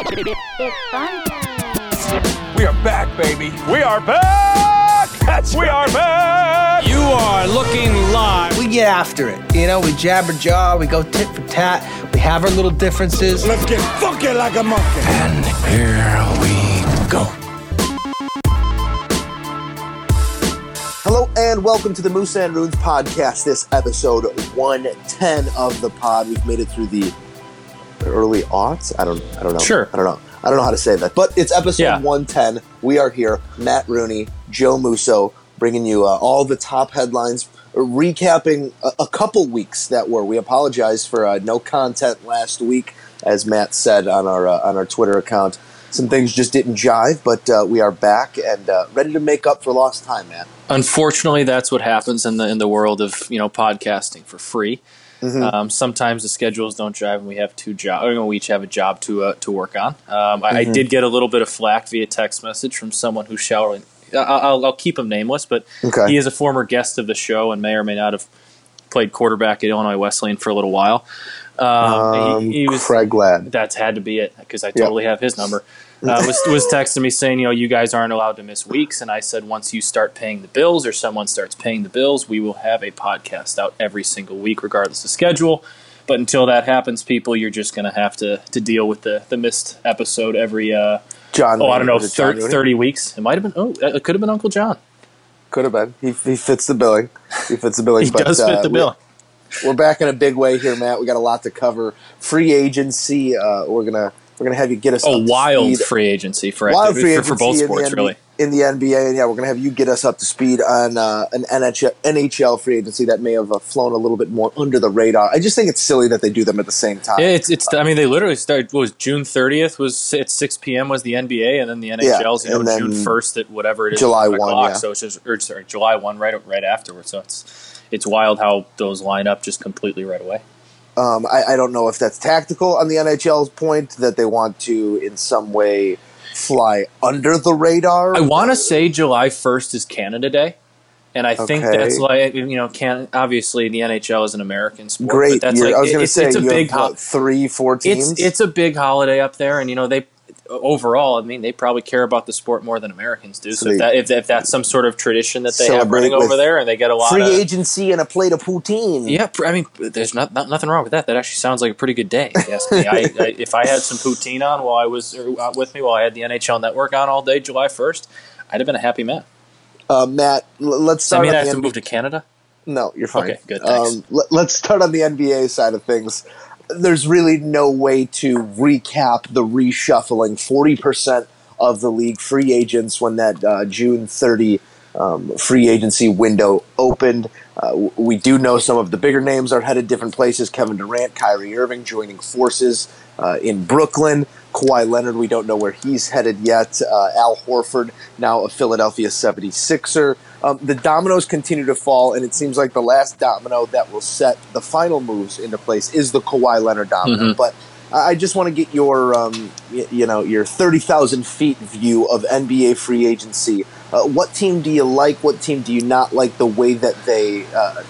It's fun time. We are back, baby. We are back! That's we right. are back! You are looking live. we get after it. You know, we jabber jaw, we go tit for tat, we have our little differences. Let's get funky like a monkey. And here we go. Hello and welcome to the Moose and Runes podcast. This episode 110 of the pod. We've made it through the early aughts. I don't. I don't know. Sure. I don't know. I don't know how to say that, but it's episode Yeah. 110. We are here, Matt Rooney, Joe Musso, bringing you uh, all the top headlines, recapping a, a couple weeks that were. We apologize for uh, no content last week, as Matt said on our uh, on our Twitter account. Some things just didn't jive, but uh, we are back and uh, ready to make up for lost time, Matt. Unfortunately, that's what happens in the in the world of you know podcasting for free. Mm-hmm. Um, sometimes the schedules don't drive, and we have two jobs. You know, we each have a job to uh, to work on. Um, I, I Mm-hmm. did get a little bit of flack via text message from someone who shall. I- I'll, I'll keep him nameless, but Okay. he is a former guest of the show and may or may not have played quarterback at Illinois Wesleyan for a little while. Um, Um, he, he was Craig Ladd. that's had to be it because I totally have his number. Uh, was was texting me saying, you know, you guys aren't allowed to miss weeks, and I said, once you start paying the bills or someone starts paying the bills, we will have a podcast out every single week, regardless of schedule. But until that happens, people, you're just going to have to to deal with the the missed episode every. Uh, John. oh, I don't know, was it John thir- Rooney? thirty weeks. It might have been. Oh, it could have been Uncle John. Could have been. He, he fits the billing. He fits the billing. He but, does uh, fit the bill. We're, we're back in a big way here, Matt. We got a lot to cover. Free agency. Uh, we're gonna we're gonna have you get us a up to wild speed. free agency for wild free agency for both in sports, NBA really. in the NBA. And yeah, we're gonna have you get us up to speed on uh, an NHL, NHL free agency that may have uh, flown a little bit more under the radar. I just think it's silly that they do them at the same time. Yeah, it's it's. I mean, they literally started. What was June thirtieth? Was at six p.m. was the NBA, and then the NHL's you know June first at whatever it is, July 1 1, o'clock. yeah. So it's just or sorry, July one right right afterwards. So it's it's wild how those line up just completely right away. Um, I, I don't know if that's tactical on the NHL's point that they want to in some way fly under the radar. I want to say July first is Canada Day. And I think Okay. that's like you know, can obviously the NHL is an American sport. Great. but that's You're- like I was going to say it's a you big ho- three, four teams. it's it's a big holiday up there, and you know they overall. I mean, they probably care about the sport more than Americans do. So, if, that, if, if that's some sort of tradition that they have running over there, and they get a lot free of agency and a plate of poutine. yeah, I mean, there's not, not nothing wrong with that. That actually sounds like a pretty good day. If you ask me, I, I, if I had some poutine on while I was uh, with me while I had the NHL Network on all day, July first, I'd have been a happy man. Uh, Matt, let's start. mean I have to move to Canada? No, you're fine. Okay, good, thanks. Um, let, let's start on the NBA side of things. There's really no way to recap the reshuffling. 40% of the league free agents when that uh, June 30 um, free agency window opened. Uh, we do know some of the bigger names are headed different places. Kevin Durant, Kyrie Irving joining forces uh, in Brooklyn. Kawhi Leonard, we don't know where he's headed yet. Uh, Al Horford, now a Philadelphia 76er. Um, the dominoes continue to fall, and it seems like the last domino that will set the final moves into place is the Kawhi Leonard domino. Mhm. But I I just want to get your, um, y- you know, your thirty thousand feet view of NBA free agency. Uh, what team do you like? What team do you not like? The way that they uh,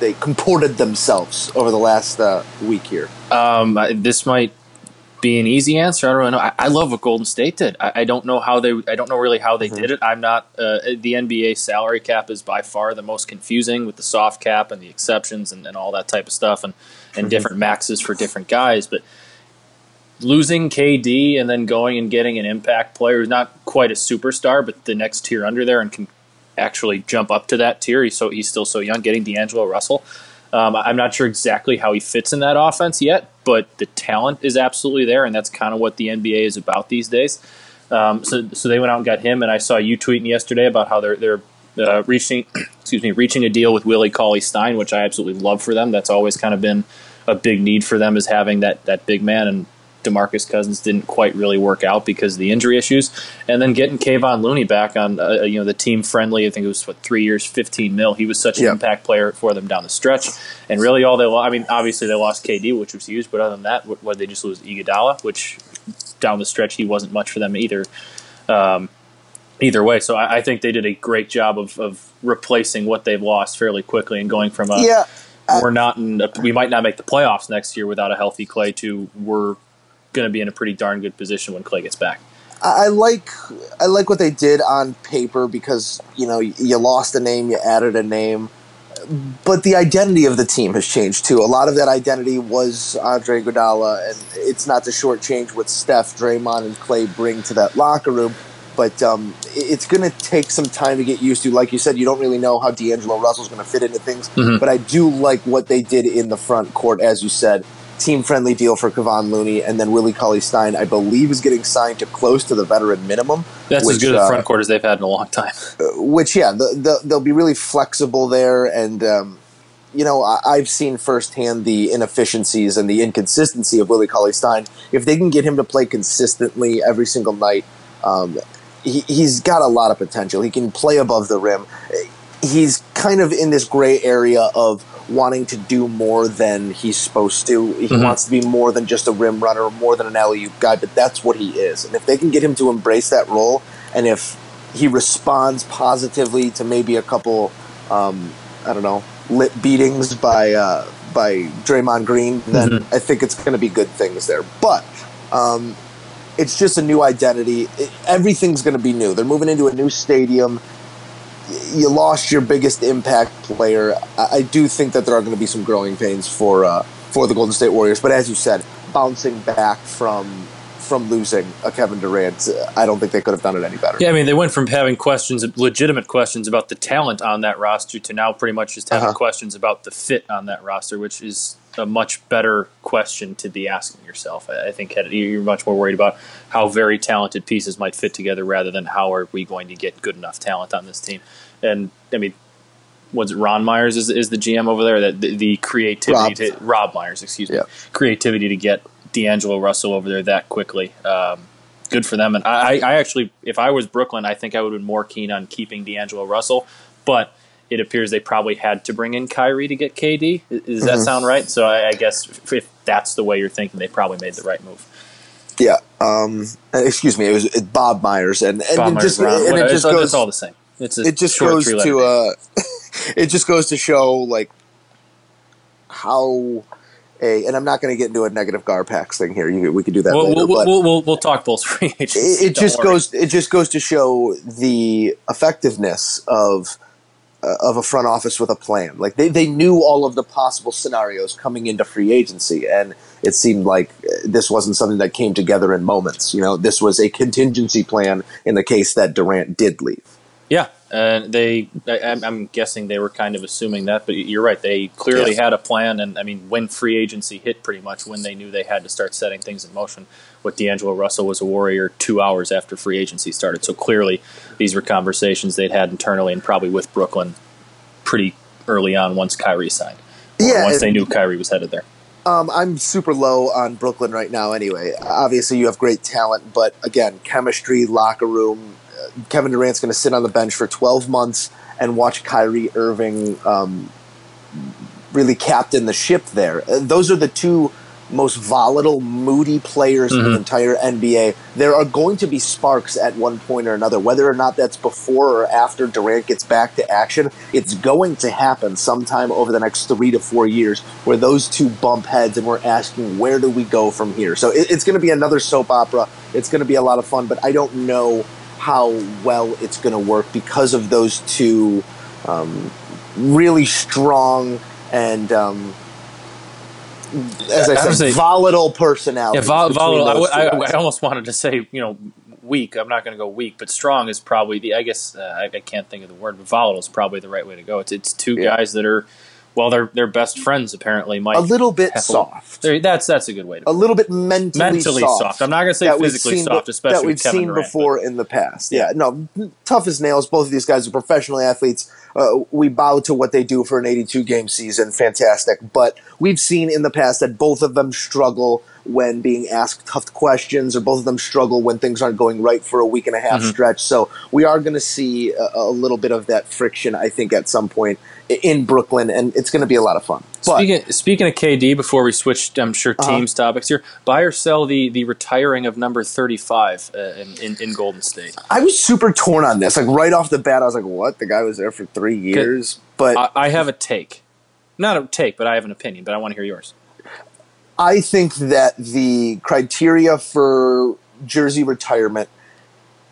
they comported themselves over the last uh, week here. Um, this might be an easy answer. I don't really know. I, I love what Golden State did. I, I don't know how they. I don't know really how they did it. I'm not. Uh, the NBA salary cap is by far the most confusing with the soft cap and the exceptions and, and all that type of stuff and and different maxes for different guys. But losing KD and then going and getting an impact player who's not quite a superstar, but the next tier under there and can actually jump up to that tier. He's so he's still so young. Getting D'Angelo Russell. Um, I'm not sure exactly how he fits in that offense yet, but the talent is absolutely there, and that's kind of what the NBA is about these days. Um, so, so they went out and got him, and I saw you tweeting yesterday about how they're they're uh, reaching, excuse me, reaching a deal with Willie Cauley Stein, which I absolutely love for them. That's always kind of been a big need for them is having that that big man, and Demarcus Cousins didn't quite really work out because of the injury issues, and then getting Kevon Looney back on uh, you know the team friendly. I think it was what three years, fifteen mil. He was such an Yeah. impact player for them down the stretch, and really all they lost. I mean, obviously they lost KD, which was huge, but other than that, what, what they just lose Iguodala, which down the stretch he wasn't much for them either. Um, either way, so I, I think they did a great job of, of replacing what they've lost fairly quickly and going from a yeah, we're not in, we might not make the playoffs next year without a healthy Clay to we're going to be in a pretty darn good position when Clay gets back. I like I like what they did on paper because you know you lost a name, you added a name, but the identity of the team has changed too. A lot of that identity was Andre Iguodala, and it's not to shortchange what Steph, Draymond, and Clay bring to that locker room. But um, it's going to take some time to get used to. Like you said, you don't really know how D'Angelo Russell's going to fit into things. Mhm. But I do like what they did in the front court, as you said. Team friendly deal for Kevon Looney, and then Willie Cauley Stein, I believe, is getting signed to close to the veteran minimum. That's as good a uh, front court as they've had in a long time. which yeah, the, the, they'll be really flexible there, and um, you know I, I've seen firsthand the inefficiencies and the inconsistency of Willie Cauley Stein. If they can get him to play consistently every single night, um, he, he's got a lot of potential. He can play above the rim. He's kind of in this gray area of wanting to do more than he's supposed to. He Mhm. wants to be more than just a rim runner, more than an alley oop guy, but that's what he is. And if they can get him to embrace that role, and if he responds positively to maybe a couple, um, I don't know, lit beatings by uh, by Draymond Green, then Mhm. I think it's going to be good things there. But um, it's just a new identity. It, everything's going to be new. They're moving into a new stadium. You lost your biggest impact player. I, I do think that there are going to be some growing pains for uh, for the Golden State Warriors. But as you said, bouncing back from from losing a Kevin Durant, I don't think they could have done it any better. Yeah, I mean, they went from having questions, legitimate questions about the talent on that roster, to now pretty much just having Uh-huh. questions about the fit on that roster, which is a much better question to be asking yourself. I think you're much more worried about how very talented pieces might fit together rather than how are we going to get good enough talent on this team. And I mean, was it Ron Myers is, is the GM over there? That the, the creativity Rob. to Rob Myers, excuse me, Yeah. creativity to get D'Angelo Russell over there that quickly. Um, good for them. And I, I actually, if I was Brooklyn, I think I would have been more keen on keeping D'Angelo Russell. But it appears they probably had to bring in Kyrie to get KD. Does that Mhm. sound right? So I, I guess if, if that's the way you're thinking, they probably made the right move. Yeah. Um, excuse me. It was it, Bob Myers, and and Bob it Myers, just Brown, and it just it's, goes. it's all the same. It just goes to uh, it just goes to show like how a and I'm not going to get into a negative Garpax thing here. You, we could do that We'll, later, we'll, but we'll, we'll, we'll talk Bulls free agency. it, it just worry. goes it just goes to show the effectiveness of uh, of a front office with a plan. Like they, they knew all of the possible scenarios coming into free agency, and it seemed like uh, this wasn't something that came together in moments. You know, this was a contingency plan in the case that Durant did leave. Yeah, and they. I, I'm- I'm guessing they were kind of assuming that, but you're right. They clearly Yes. had a plan, and I mean, when free agency hit, pretty much when they knew they had to start setting things in motion. With D'Angelo Russell was a Warrior two hours after free agency started, so clearly these were conversations they'd had internally and probably with Brooklyn pretty early on once Kyrie signed. Yeah, once they knew Kyrie was headed there. Um, I'm super low on Brooklyn right now. Anyway, obviously you have great talent, but again, chemistry, locker room. Uh, Kevin Durant's going to sit on the bench for 12 months and watch Kyrie Irving um, really captain the ship there. Uh, those are the two most volatile, moody players in Mhm. the entire NBA. There are going to be sparks at one point or another, whether or not that's before or after Durant gets back to action. It's going to happen sometime over the next three to four years where those two bump heads and we're asking, where do we go from here? So it, it's going to be another soap opera. It's going to be a lot of fun, but I don't know how well it's going to work because of those two um, really strong and. Um, as I I said, say- volatile personality. Yeah, vol- volatile. I, would- I, I almost wanted to say, you know, weak. I'm not going to go weak, but strong is probably the. I guess uh, I, I can't think of the word, but volatile is probably the right way to go. It's it's two Yeah. guys that are, well, they're they're best friends apparently. Mike, a little bit a- soft, There- that's that's a good way to. a little bit mentally, Mentally soft. I'm not going to say physically seen soft, especially that we've with Kevin seen Durant, before in the past. Yeah, no, tough as nails. Both of these guys are professional athletes. Uh, we bow to what they do for an 82 game season. Fantastic. But we've seen in the past that both of them struggle when being asked tough questions, or both of them struggle when things aren't going right for a week and a half Mm-hmm. stretch. So we are going to see a, a little bit of that friction, I think, at some point in Brooklyn, and it's going to be a lot of fun. But Speaking, speaking of KD, before we switch, I'm sure Uh-huh. teams topics here. Buy or sell the the retiring of number 35 uh, in, in in Golden State. I was super torn on this. Like right off the bat, I was like, "What? The guy was there for three years." But I, I have a take, not a take, but I have an opinion. But I want to hear yours. I think that the criteria for jersey retirement,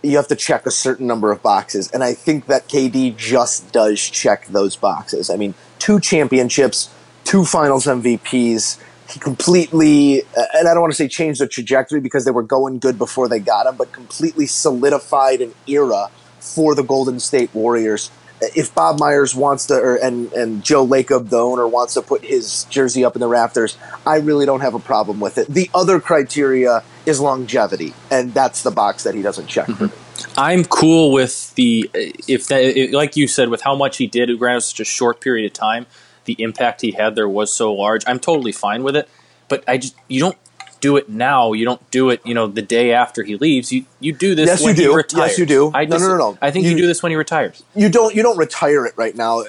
you have to check a certain number of boxes, and I think that KD just does check those boxes. I mean, two championships, two Finals MVPs. He completely, and I don't want to say changed the trajectory because they were going good before they got him, but completely solidified an era for the Golden State Warriors if Bob Myers wants to, or, and and Joe Lacob, the owner, wants to put his jersey up in the rafters, I really don't have a problem with it. The other criteria is longevity, and that's the box that he doesn't check for me. I'm cool with the if that like you said with how much he did. Granted, such a short period of time, the impact he had there was so large. I'm totally fine with it, but I just you don't do it now. You don't do it, you know, the day after he leaves. You you do this Yes, when you he do. retires. Yes, you do. I No, dis- no, no, no. I think you, You- do this when he retires. You don't you don't retire it right now.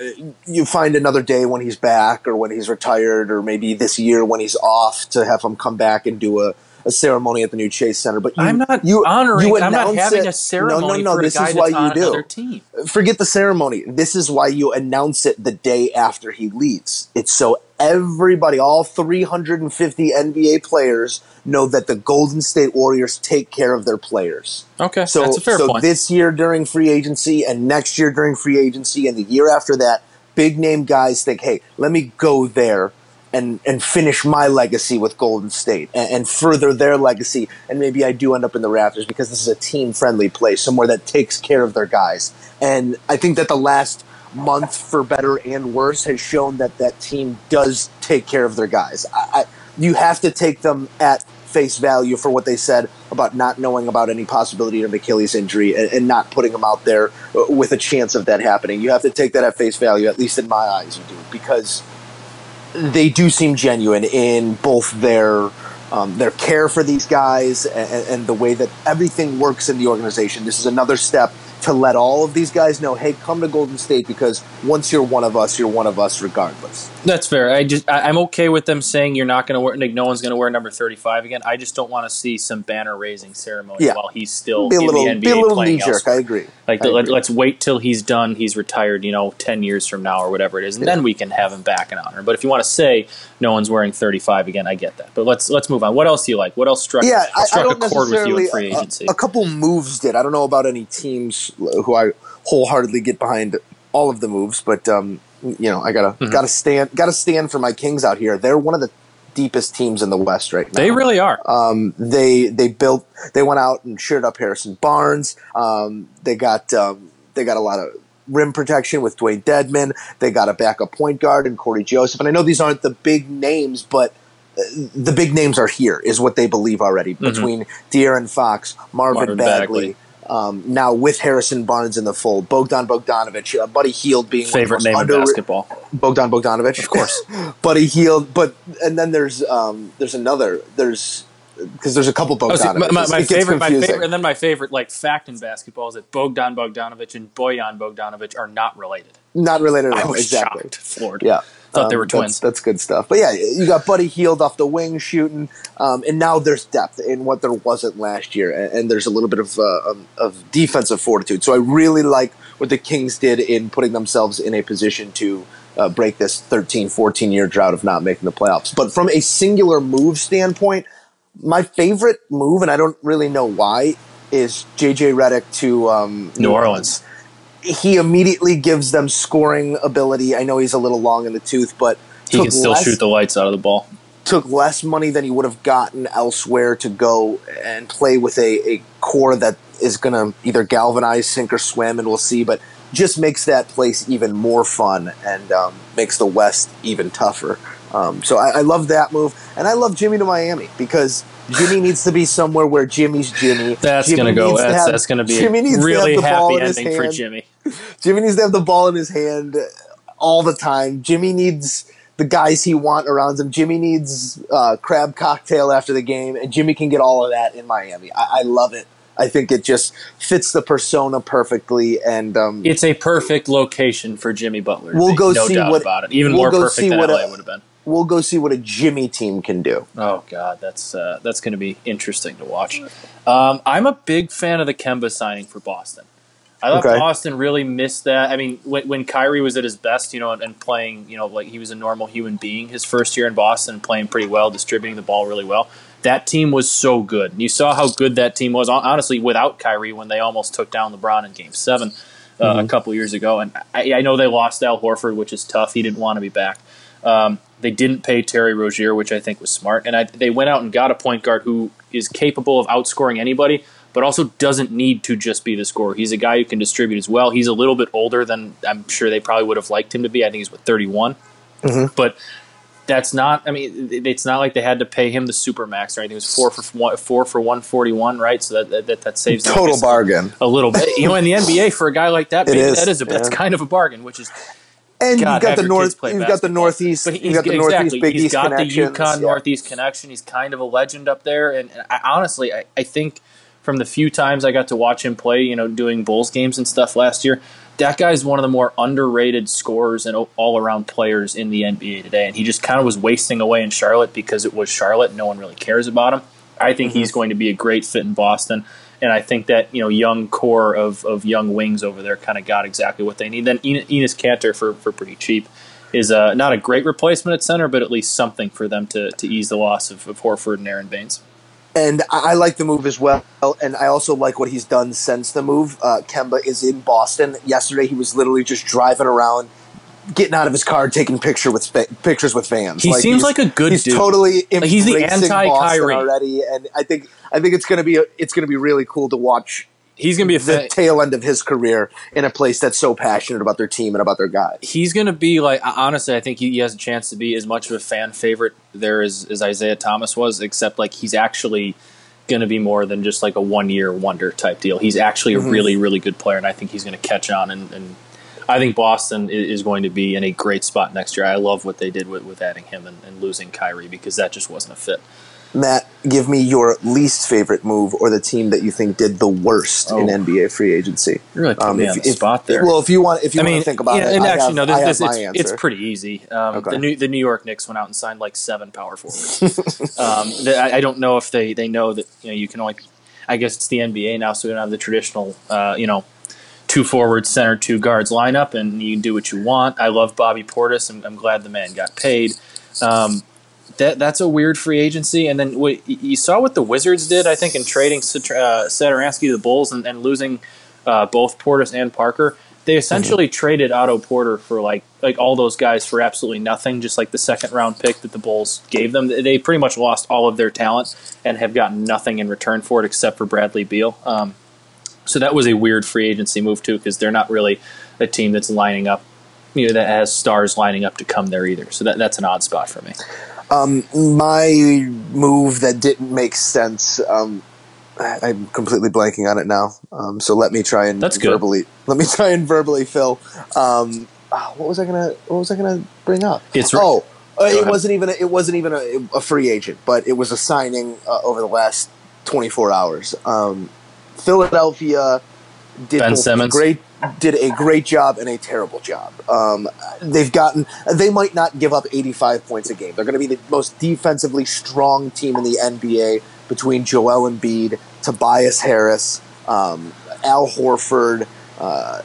You find another day when he's back, or when he's retired, or maybe this year when he's off to have him come back and do a. A ceremony at the new Chase Center, but you, I'm not you, honoring. You I'm not having it- a ceremony No, no, no. for This is why you do. team. forget the ceremony. This is why you announce it the day after he leaves. It's so everybody, all 350 NBA players, know that the Golden State Warriors take care of their players. Okay, So, that's a fair so point. this year during free agency and next year during free agency and the year after that, big name guys think, hey, let me go there and, and finish my legacy with Golden State and, and further their legacy. And maybe I do end up in the Raptors because this is a team friendly place, somewhere that takes care of their guys. And I think that the last month, for better and worse, has shown that that team does take care of their guys. I, I, you have to take them at face value for what they said about not knowing about any possibility of Achilles injury and, and not putting them out there with a chance of that happening. You have to take that at face value, at least in my eyes, you do, because they do seem genuine in both their um, their care for these guys and, and the way that everything works in the organization. This is another step to let all of these guys know, hey, come to Golden State because once you're one of us, you're one of us regardless. That's fair. I just I, I'm okay with them saying you're not going to wear. Like, no one's going to wear number 35 again. I just don't want to see some banner raising ceremony Yeah. while he's still Be a in little, the NBA be a little playing knee jerk. I agree. Like, I the, agree. let's wait till he's done, he's retired, you know, 10 years from now or whatever it is, and then we can have him back in honor. But if you want to say no one's wearing 35 again, I get that. But let's let's move on. What else do you like? What else struck, yeah, I, I struck a don't chord with you in free uh, a- A, couple moves did. I don't know about any teams who I wholeheartedly get behind all of the moves, but um, you know, I gotta Mm-hmm. gotta stand gotta stand for my Kings out here. They're one of the deepest teams in the West right now. they really are. Um, they they built they went out and shored up Harrison Barnes. Um, they got um, they got a lot of rim protection with Dewayne Dedmon. They got a backup point guard and Cory Joseph. And I know these aren't the big names, but uh, the big names are here, is what they believe already. Between De'Aaron Fox, Marvin, Marvin Bagley. Bagley. Um, now with Harrison Barnes in the fold, Bogdan Bogdanovich, uh, Buddy Hield being Favorite one name of the in basketball. Bogdan Bogdanovich, of course. Buddy Hield, but and then there's um, there's another there's because there's a couple Oh, see, my, my, my gets favorite, my favorite, and then my favorite like fact in basketball is that Bogdan Bogdanovich and Bojan Bogdanovich are not related. Not related at all. exactly. shocked, floored. Yeah. Thought they Um, were twins. That's, that's good stuff. But yeah, you got Buddy Hield off the wing shooting, um, and now there's depth in what there wasn't last year, and, and there's a little bit of, uh, of of defensive fortitude. So I really like what the Kings did in putting themselves in a position to uh, break this 13, 14 year drought of not making the playoffs. But from a singular move standpoint, my favorite move, and I don't really know why, is JJ Redick to um, New Orleans. He immediately gives them scoring ability. I know he's a little long in the tooth, but He can still less, shoot the lights out of the ball. took less money than he would have gotten elsewhere to go and play with a, a core that is going to either galvanize, sink, or swim, and we'll see. But just makes that place even more fun and um, makes the West even tougher. Um, so I, I love that move, and I love Jimmy to Miami because Jimmy needs to be somewhere where Jimmy's Jimmy. That's Jimmy gonna go. to That's, have- that's gonna be Jimmy a needs to really have the ball happy in his ending for hand. Jimmy. Jimmy needs to have the ball in his hand all the time. Jimmy needs the guys he want around him. Jimmy needs uh, crab cocktail after the game, and Jimmy can get all of that in Miami. I, I love it. I think it just fits the persona perfectly, and um, It's a perfect location for Jimmy Butler. We'll go no see what- about it. Even we'll more perfect than what LA would have been. We'll go see what a Jimmy team can do. Oh God, that's uh, that's going to be interesting to watch. Um, I'm a big fan of the Kemba signing for Boston. I thought Okay. Boston really missed that. I mean, when, when Kyrie was at his best, you know, and, and playing, you know, like he was a normal human being his first year in Boston, playing pretty well, distributing the ball really well. That team was so good. And you saw how good that team was, honestly, without Kyrie when they almost took down LeBron in game seven uh, a couple years ago. And I, I know they lost Al Horford, which is tough. He didn't want to be back. Um, they didn't pay Terry Rozier, which I think was smart. And I, they went out and got a point guard who is capable of outscoring anybody, but also doesn't need to just be the scorer. He's a guy who can distribute as well. He's a little bit older than I'm sure they probably would have liked him to be. I think he's what 31, mm-hmm. but that's not. I mean, it's not like they had to pay him the super max or anything. It was four for one, four for 141, right? So that that, that saves Total bargain. a little bit. You know, in the NBA for a guy like that, maybe is, that is a that's kind of a bargain, which is And God, you've got the north. You've got the northeast. But he's got the exactly. northeast Big he's East got the. UConn yeah. Northeast connection. He's kind of a legend up there. And I, honestly, I, I think from the few times I got to watch him play, you know, doing Bulls games and stuff last year, that guy's one of the more underrated scorers and all around players in the NBA today. And he just kind of was wasting away in Charlotte because it was Charlotte. No one really cares about him. I think Mm-hmm. he's going to be a great fit in Boston. And I think that you know young core of, of young wings over there kind of got exactly what they need. Then En- Enes Kanter for, for pretty cheap is uh, not a great replacement at center, but at least something for them to, to ease the loss of, of Horford and Aron Baynes. And I like the move as well. And I also like what he's done since the move. Uh, Kemba is in Boston. Yesterday, he was literally just driving around, getting out of his car, taking picture with fa- pictures with fans. He seems like a good He's dude. totally Like, he's the anti-Kyrie. Boston already, and I think I think it's gonna be a, it's gonna be really cool to watch He's going to be a the fa- tail end of his career in a place that's so passionate about their team and about their guys. he's going to be like honestly, I think he, he has a chance to be as much of a fan favorite there as, as Isaiah Thomas was, except like he's actually going to be more than just like a one year wonder type deal. He's actually a mm-hmm. really really good player, and I think he's going to catch on. And, and I think Boston is going to be in a great spot next year. I love what they did with, with adding him and, and losing Kyrie because that just wasn't a fit. Matt, give me your least favorite move or the team that you think did the worst in Oh. NBA free agency. You really put me on the spot there. Well, if you want, if you I want mean, to think about yeah, it, and I actually, have, no, this, this, my it's, answer. it's pretty easy. Um, Okay. The New the New York Knicks went out and signed like seven power forwards. um, I, I don't know if they, they know that you know you can only. I guess it's the NBA now, so we don't have the traditional, uh, you know, two forwards, center, two guards lineup, and you can do what you want. I love Bobby Portis, and I'm glad the man got paid. Um, that that's a weird free agency. And then what you saw what the Wizards did, I think, in trading uh, Satoransky to the Bulls and, and losing uh, both Portis and Parker. They essentially traded Otto Porter for like like all those guys for absolutely nothing, just like the second round pick that the Bulls gave them. They pretty much lost all of their talent and have gotten nothing in return for it except for Bradley Beal. Um, so that was a weird free agency move too, because they're not really a team that's lining up, you know, that has stars lining up to come there either. So that that's an odd spot for me. My move that didn't make sense. Um, I'm completely blanking on it now. Um, so let me try and That's good. verbally. Let me try and verbally fill. Um, ah, what was I gonna? What was I gonna bring up? It's- oh, uh, it ahead. wasn't even. A, it wasn't even a, a free agent, but it was a signing uh, over the last 24 hours. Um, Philadelphia did Ben Simmons? great did a great job and a terrible job. Um, they've gotten they might not give up 85 points a game. They're going to be the most defensively strong team in the NBA between Joel Embiid, Tobias Harris, um, Al Horford. Uh,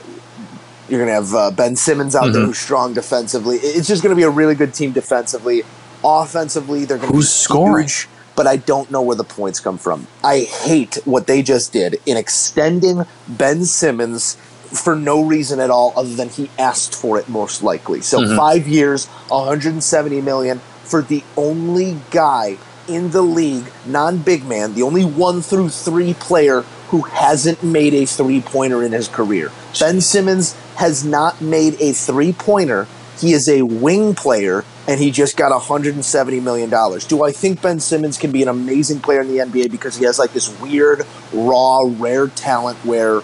you're going to have uh, Ben Simmons out there Mhm. who's strong defensively. It's just going to be a really good team defensively. Offensively, they're going to be Who's scoring? huge, but I don't know where the points come from. I hate what they just did in extending Ben Simmons for no reason at all other than he asked for it most likely. So Mhm. 5 years, 170 million for the only guy in the league, non-big man, the only 1 through 3 player who hasn't made a three-pointer in his career. Ben Simmons has not made a three-pointer. He is a wing player and he just got 170 million dollars. Do I think Ben Simmons can be an amazing player in the NBA because he has like this weird, raw, rare talent where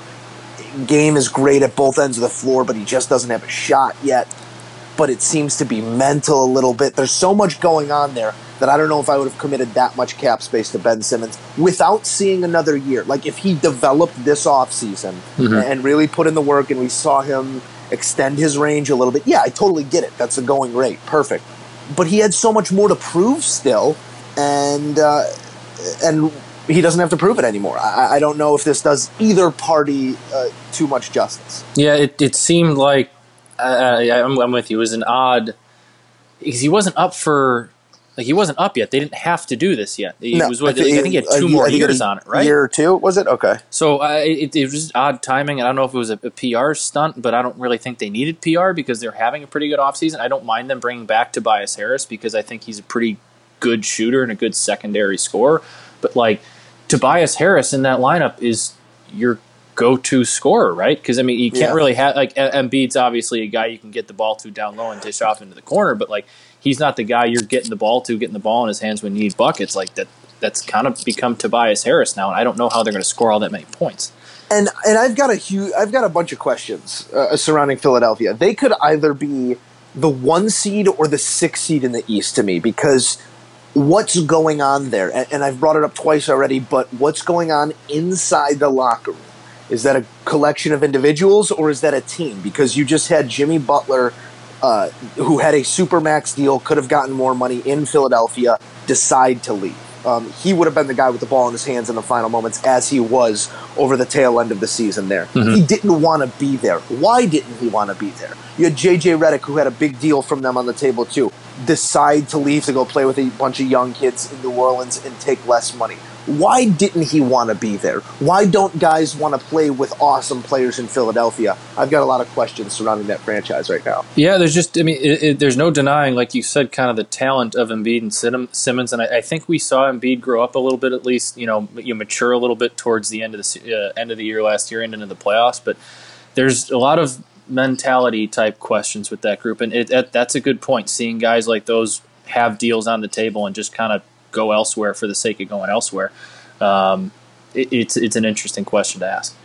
game is great at both ends of the floor, but he just doesn't have a shot yet. But it seems to be mental a little bit. There's so much going on there that I don't know if I would have committed that much cap space to Ben Simmons without seeing another year. Like if he developed this offseason and really put in the work and we saw him extend his range a little bit, yeah, I totally get it. That's a going rate. Perfect. But he had so much more to prove still. And uh, and he doesn't have to prove it anymore. I, I don't know if this does either party uh, too much justice. Yeah, it, it seemed like uh, yeah, I'm, I'm with you. It was an odd because he wasn't up for like he wasn't up yet. They didn't have to do this yet. No, was what, I, thi- think he had two ye- more I think years on it, right? Year or two was it? Okay. So uh, it, it was odd timing. I don't know if it was a, a PR stunt, but I don't really think they needed PR because they're having a pretty good offseason. I don't mind them bringing back Tobias Harris because I think he's a pretty good shooter and a good secondary scorer. But like Tobias Harris in that lineup is your go-to scorer, right? Because I mean, you can't Yeah. really have like Embiid's obviously a guy you can get the ball to down low and dish off into the corner, but like he's not the guy you're getting the ball to, getting the ball in his hands when you need buckets. Like that, that's kind of become Tobias Harris now, and I don't know how they're going to score all that many points. and and I've got a huge, I've got a bunch of questions uh, surrounding Philadelphia. They could either be the one seed or the six seed in the East to me because what's going on there, and, and I've brought it up twice already, but what's going on inside the locker room? Is that a collection of individuals or is that a team? Because you just had Jimmy Butler, uh, who had a supermax deal, could have gotten more money in Philadelphia, decide to leave. Um, he would have been the guy with the ball in his hands in the final moments, as he was over the tail end of the season there. He didn't want to be there. Why didn't he want to be there? You had JJ Redick, who had a big deal from them on the table, too, decide to leave to go play with a bunch of young kids in New Orleans and take less money. Why didn't he want to be there? Why don't guys want to play with awesome players in Philadelphia? I've got a lot of questions surrounding that franchise right now. Yeah, there's just, I mean, it, it, there's no denying, like you said, kind of the talent of Embiid and Sim- Simmons, and I, I think we saw Embiid grow up a little bit, at least, you know, you mature a little bit towards the end of the uh, end of the year last year and into the playoffs. But there's a lot of mentality type questions with that group, and it, that, that's a good point. Seeing guys like those have deals on the table and just kind of go elsewhere for the sake of going elsewhere, um, it, it's it's an interesting question to ask.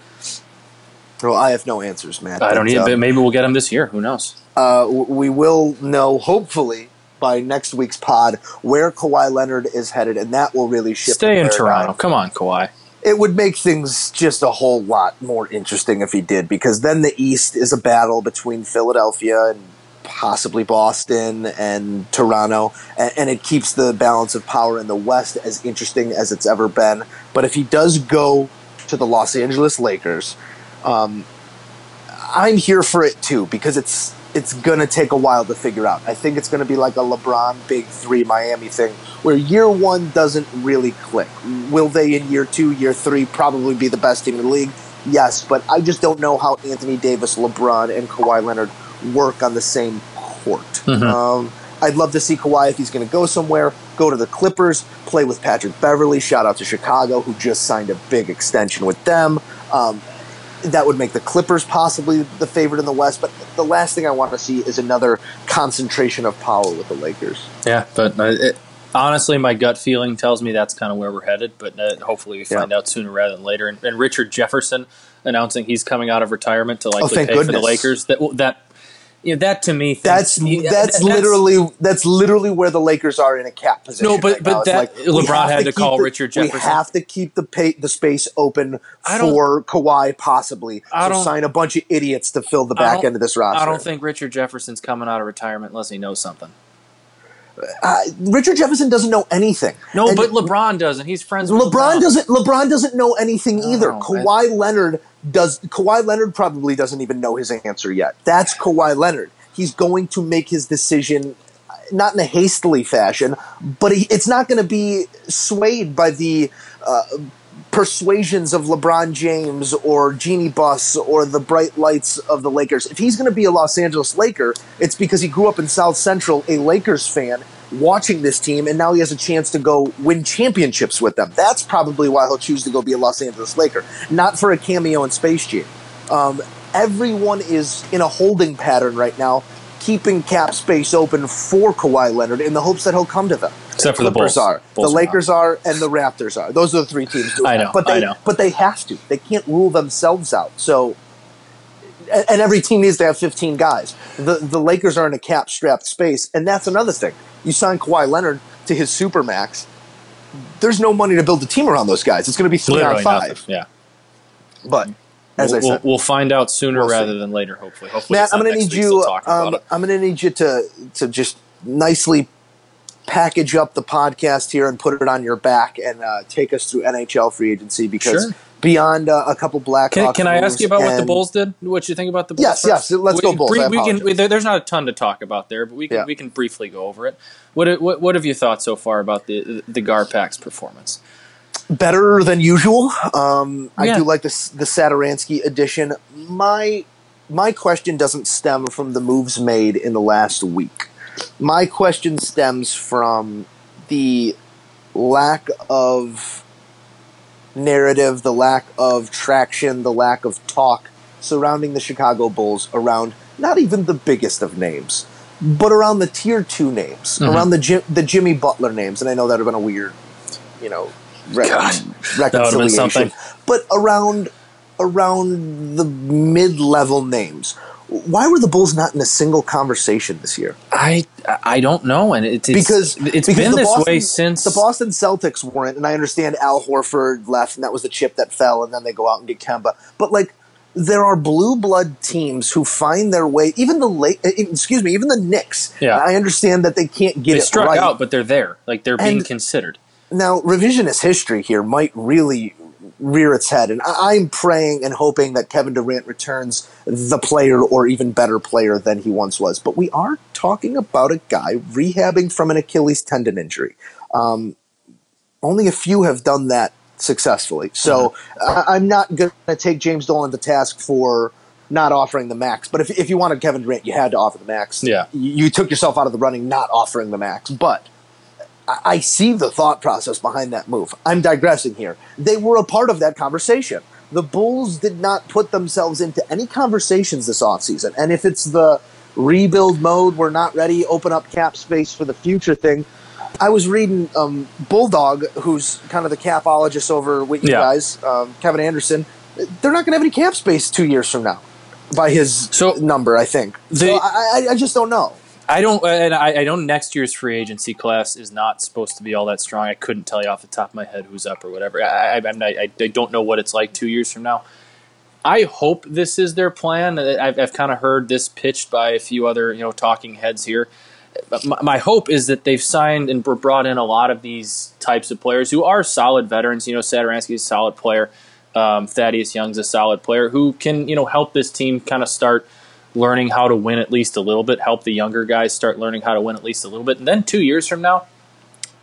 Well, I have no answers, man. I don't need, uh, but maybe we'll get him this year. Who knows? uh, we will know hopefully by next week's pod where Kawhi Leonard is headed, and that will really shift. Stay in. Toronto. Come on, Kawhi. It would make things just a whole lot more interesting if he did, because then the East is a battle between Philadelphia and possibly Boston and Toronto, and, and it keeps the balance of power in the West as interesting as it's ever been. But if he does go to the Los Angeles Lakers, um, I'm here for it too because it's it's gonna take a while to figure out. I think it's gonna be like a LeBron Big Three Miami thing, where year one doesn't really click. Will they in year two, year three, probably be the best team in the league? Yes, but I just don't know how Anthony Davis, LeBron, and Kawhi Leonard work on the same court. Um, I'd love to see Kawhi if he's going to go somewhere, go to the Clippers, play with Patrick Beverley. Shout out to Chicago, who just signed a big extension with them. Um, that would make the Clippers possibly the favorite in the West. But the last thing I want to see is another concentration of power with the Lakers. Yeah, but uh, it, honestly, my gut feeling tells me that's kind of where we're headed. But uh, hopefully, we find out sooner rather than later. And, and Richard Jefferson announcing he's coming out of retirement to likely Oh, pay for the. Lakers. That that you know, that to me, thinks- That's yeah, that's that- literally that's literally where the Lakers are in a cap position. No, but- right but that- we LeBron had to keep call the- Richard We Jefferson. have to keep the pay, the space open for Kawhi, possibly. I so don't- sign a bunch of idiots to fill the back end of this roster. I don't think Richard Jefferson's coming out of retirement unless he knows something. uh, Richard Jefferson doesn't know anything. No, And but LeBron doesn't. He's friends. with LeBron doesn't. LeBron doesn't know anything either. I- Kawhi Leonard does. Kawhi Leonard probably doesn't even know his answer yet. That's Kawhi Leonard. He's going to make his decision, not in a hastily fashion, but he, it's not going to be swayed by the. Uh, persuasions of LeBron James or Jeanie Buss or the bright lights of the Lakers. If he's going to be a Los Angeles Laker, it's because he grew up in South Central, a Lakers fan, watching this team, and now he has a chance to go win championships with them. That's probably why he'll choose to go be a Los Angeles Laker, not for a cameo in Space Jam. Um, everyone is in a holding pattern right now, keeping cap space open for Kawhi Leonard in the hopes that he'll come to them. Except for the Bulls. are, Bulls the Lakers are, and the Raptors are. Those are the three teams. Doing I that. but they, I know. but they have to. They can't rule themselves out. So, and, every team needs to have 15 guys. The the Lakers are in a cap strapped space, and that's another thing. You sign Kawhi Leonard to his super max. There's no money to build a team around those guys. It's going to be three Literally on five. nothing. Yeah. But as we'll, I said, we'll, find out sooner We'll rather than later. Hopefully, hopefully, Matt, I'm going to need you. Um. I'm going to need you to to just nicely package up the podcast here and put it on your back and uh, take us through NHL free agency because Sure. Beyond uh, a couple black. Can, can I ask you about what the Bulls did? What you think about the Bulls? Yes, first? yes, let's go Bulls. We, we can. We, there's not a ton to talk about there, but we can Yeah. we can briefly go over it. What what what have you thought so far about the the Garpax performance? better than usual. Um, I do like this the Satoransky edition. My my question doesn't stem from the moves made in the last week. My question stems from the lack of narrative, the lack of traction, the lack of talk surrounding the Chicago Bulls around not even the biggest of names, but around the tier two names, Mhm. around the Jim, the Jimmy Butler names, and I know that would have been a weird, you know, re- God, reconciliation, but around around the mid level names. Why were the Bulls not in a single conversation this year? I I don't know, and it's, it's because it's because been this Boston, way since the Boston Celtics weren't, and I understand Al Horford left, and that was the chip that fell, and then they go out and get Kemba. But like, there are blue blood teams who find their way. Even the late, eh, excuse me, even the Knicks. Yeah. I understand that they can't get they it struck right. out, but they're there, like they're being And- considered. Now, revisionist history here might really rear its head, and I- I'm praying and hoping that Kevin Durant returns the player or even better player than he once was. But we are talking about a guy rehabbing from an Achilles tendon injury. Um, only a few have done that successfully. So I I'm not going to take James Dolan to task for not offering the max. But if, if you wanted Kevin Durant, you had to offer the max. Yeah. You, you took yourself out of the running not offering the max. But I- see the thought process behind that move. I'm digressing here. They were a part of that conversation. The Bulls did not put themselves into any conversations this offseason. And if it's the rebuild mode, we're not ready, open up cap space for the future thing. I was reading um, Bulldog, who's kind of the capologist over with you Yeah. guys, um, Kevin Anderson. They're not going to have any cap space two years from now, by his So- number, I think. They- so I, I just don't know. I don't, and I, I know next year's free agency class is not supposed to be all that strong. I couldn't tell you off the top of my head who's up or whatever. I, I, not, I, I don't know what it's like two years from now. I hope this is their plan. I've, I've kind of heard this pitched by a few other, you know, talking heads here. My, my hope is that they've signed and brought in a lot of these types of players who are solid veterans. You know, Satoransky is a solid player. Um, Thaddeus Young's a solid player who can, you know, help this team kind of start learning how to win at least a little bit, help the younger guys start learning how to win at least a little bit. And then two years from now,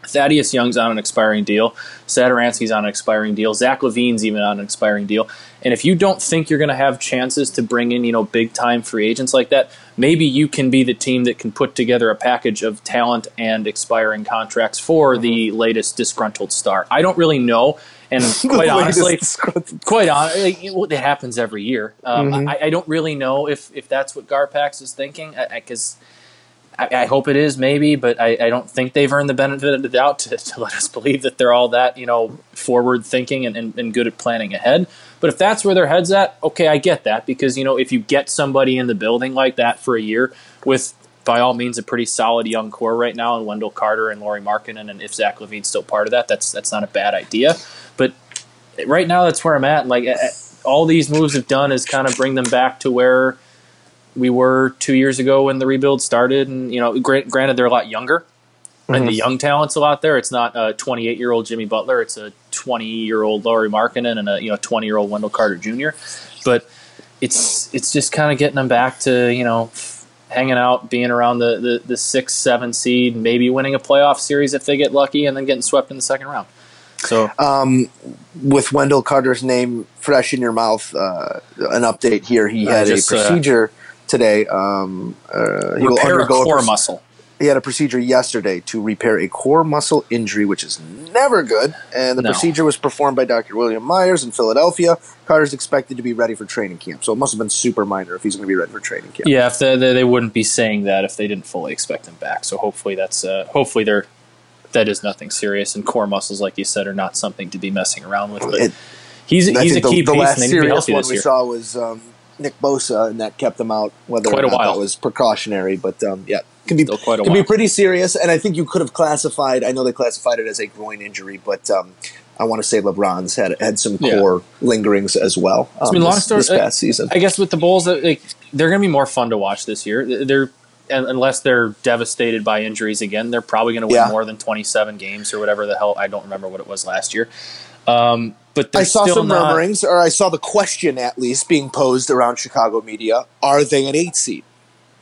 Thaddeus Young's on an expiring deal. Satoransky's on an expiring deal. Zach LaVine's even on an expiring deal. And if you don't think you're going to have chances to bring in, you know, big time free agents like that, maybe you can be the team that can put together a package of talent and expiring contracts for the latest disgruntled star. I don't really know. And quite honestly, quite honestly, it happens every year. Um, Mhm. I, I don't really know if, if that's what Garpax is thinking, because I, I hope it is, maybe, but I, I don't think they've earned the benefit of the doubt to, to let us believe that they're all that you know forward thinking and, and, and good at planning ahead. But if that's where their heads at, okay, I get that because you know if you get somebody in the building like that for a year with by all means a pretty solid young core right now, and Wendell Carter and Lauri Markkanen, and if Zach LaVine's still part of that, that's that's not a bad idea. But right now, that's where I'm at. Like all these moves have done is kind of bring them back to where we were two years ago when the rebuild started. And you know, gra- granted, they're a lot younger, and the mhm. young talent's a lot there. It's not a 28 year old Jimmy Butler; it's a 20 year old Lauri Markkanen and a you know 20 year old Wendell Carter Jr. But it's it's just kind of getting them back to you know hanging out, being around the, the, the six, seven seed, maybe winning a playoff series if they get lucky, and then getting swept in the second round. So Um, with Wendell Carter's name fresh in your mouth, uh, an update here. He had just, a uh, procedure today. Um, uh, he will a undergo core proc- muscle. He had a procedure yesterday to repair a core muscle injury, which is never good. And the No. procedure was performed by Dr. William Meyers in Philadelphia. Carter's expected to be ready for training camp, so it must have been super minor if he's going to be ready for training camp. Yeah, if they, they, they wouldn't be saying that if they didn't fully expect him back. So hopefully that's uh, hopefully they're that is nothing serious. And core muscles, like you said, are not something to be messing around with. But It- he's I he's a the, key the piece, last and they need serious one we year. saw was um, Nick Bosa, and that kept him out. Whether Quite or a not while. that was precautionary, but um, yeah, can be Still quite a can be pretty serious. And I think you could have classified. I know they classified it as a groin injury, but um, I want to say LeBron's had had some Yeah. core lingerings as well. Um, I mean, long this, story- this past season. I guess with the Bulls, like they're going to be more fun to watch this year. They're unless they're devastated by injuries again, they're probably going to win Yeah. more than 27 games or whatever the hell. I don't remember what it was last year. Um, but I saw still some not, murmurings, or I saw the question at least being posed around Chicago media: Are they an eight seed?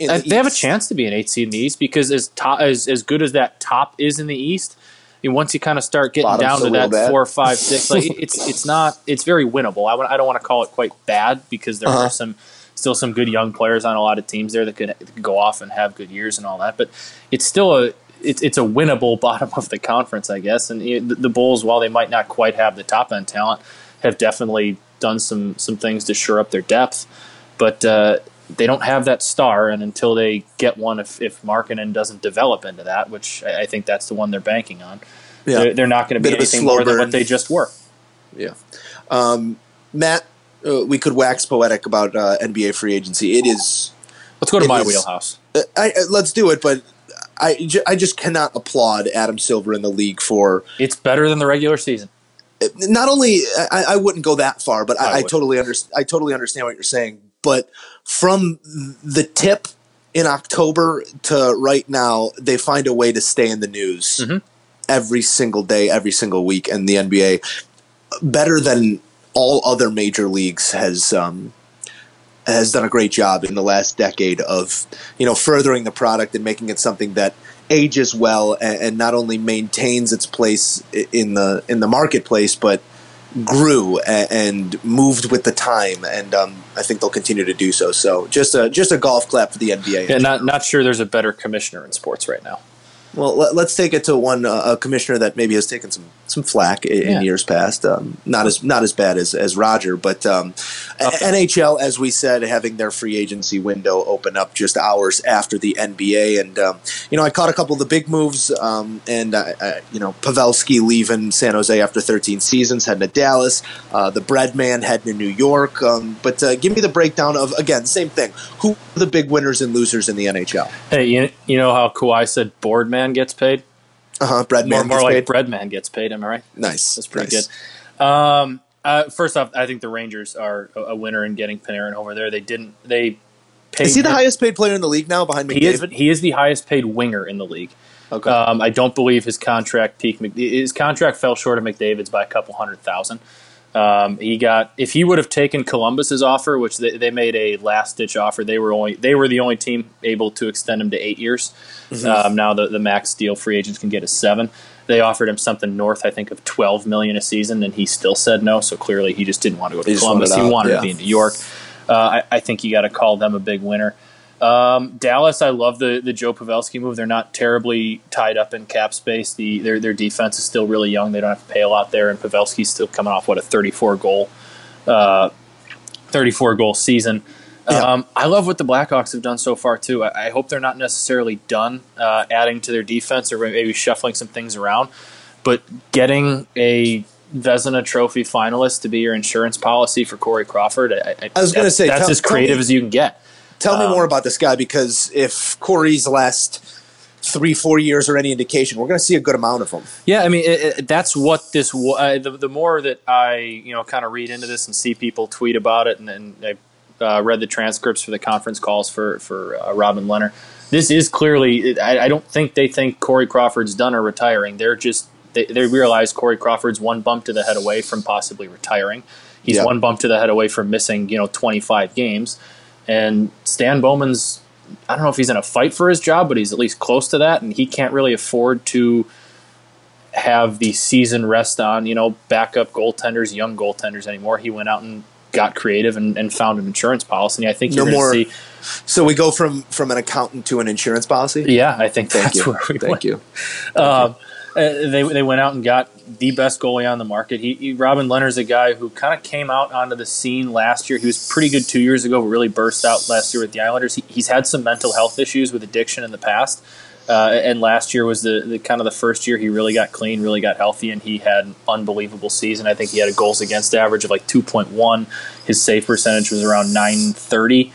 Uh, the they have a chance to be an eight seed in the East because as top, as as good as that top is in the East, I mean, once you kind of start getting Bottom's down to that bad. four, five, six, like it's it's not it's very winnable. I, I don't want to call it quite bad because there Uh-huh. are some still some good young players on a lot of teams there that could, that could go off and have good years and all that, but it's still a it's it's a winnable bottom of the conference, I guess. And the, the Bulls, while they might not quite have the top end talent, have definitely done some some things to shore up their depth, but. Uh, they don't have that star, and until they get one, if if Markkanen doesn't develop into that, which I, I think that's the one they're banking on, Yeah. they're, they're not going to be anything more than what they just were. Yeah. Um, Matt, uh, we could wax poetic about uh, NBA free agency. It is. Let's go to my is- wheelhouse. Uh, I, uh, let's do it, but I, I just cannot applaud Adam Silver in the league for It's better than the regular season. not only I, I wouldn't go that far, but I I, I totally understand. I totally understand what you're saying. But from the tip in October to right now, they find a way to stay in the news Mhm. every single day, every single week, and the NBA better than all other major leagues has um, has done a great job in the last decade of you know furthering the product and making it something that ages well and, and not only maintains its place in the in the marketplace but grew and moved with the time and um, I think they'll continue to do so so just a just a golf clap for the NBA Yeah, not not sure there's a better commissioner in sports right now. Well let, let's take it to one uh, a commissioner that maybe has taken some some flack in, Yeah. in years past. Um, not as not as bad as, as Roger but um, Okay. NHL as we said having their free agency window open up just hours after the NBA and um, you know I caught a couple of the big moves um, and uh, uh, you know Pavelski leaving San Jose after 13 seasons heading to Dallas. Uh, the Breadman heading to New York. Um, but uh, give me the breakdown of again same thing. Who are the big winners and losers in the NHL Hey, you, you know how Kawhi said board man gets paid? uh-huh bread More, man more gets like paid. bread man gets paid, am I right? nice That's pretty nice. good. Um, uh, first off, I think the Rangers are a, a winner in getting Panarin over there. They didn't. They paid. Is he the him- highest paid player in the league now behind He is. He is the highest paid winger in the league. okay. Um, I don't believe his contract peaked. His contract fell short of McDavid's by a couple hundred thousand. Um, he got if he would have taken Columbus's offer, which they, they made a last ditch offer. They were only they were the only team able to extend him to eight years. Mm-hmm. Um, now the the max deal free agents can get is seven. They offered him something north, I think, of twelve million a season, and he still said no. So clearly, he just didn't want to go to He Columbus. wanted he wanted yeah. to be in New York. Uh, I, I think you got to call them a big winner. Um, Dallas, I love the the Joe Pavelski move. They're not terribly tied up in cap space. The their their defense is still really young. They don't have to pay a lot there, and Pavelski's still coming off what a 34 goal, uh, 34 goal season. Yeah. Um, I love what the Blackhawks have done so far too. I, I hope they're not necessarily done uh, adding to their defense or maybe shuffling some things around, but getting a Vezina Trophy finalist to be your insurance policy for Corey Crawford. I, I was gonna say, that's tell- as creative me- as you can get. Tell me um, more about this guy because if Corey's last three, four years are any indication, we're going to see a good amount of him. Yeah, I mean it, it, that's what this. Uh, the, the more that I you know kind of read into this and see people tweet about it, and, and I uh, read the transcripts for the conference calls for for uh, Robin Lehner. This is clearly. I, I don't think they think Corey Crawford's done or retiring. They're just they, they realize Corey Crawford's one bump to the head away from possibly retiring. He's Yeah. one bump to the head away from missing you know twenty five games, and Stan Bowman's. I don't know if he's in a fight for his job, but he's at least close to that, and he can't really afford to have the season rest on, you know, backup goaltenders, young goaltenders anymore. He went out and got creative and, and found an insurance policy. I think you're No more- see. So we go from from an accountant to an insurance policy. Yeah, I think Thank that's you. where we Thank went. you. Um, uh, they they went out and got the best goalie on the market. He, he Robin Lehner's a guy who kind of came out onto the scene last year. He was pretty good two years ago, but really burst out last year with the Islanders. He, he's had some mental health issues with addiction in the past. Uh, and last year was the, the kind of the first year he really got clean, really got healthy, and he had an unbelievable season. I think he had a goals against average of like 2.1. His save percentage was around 930.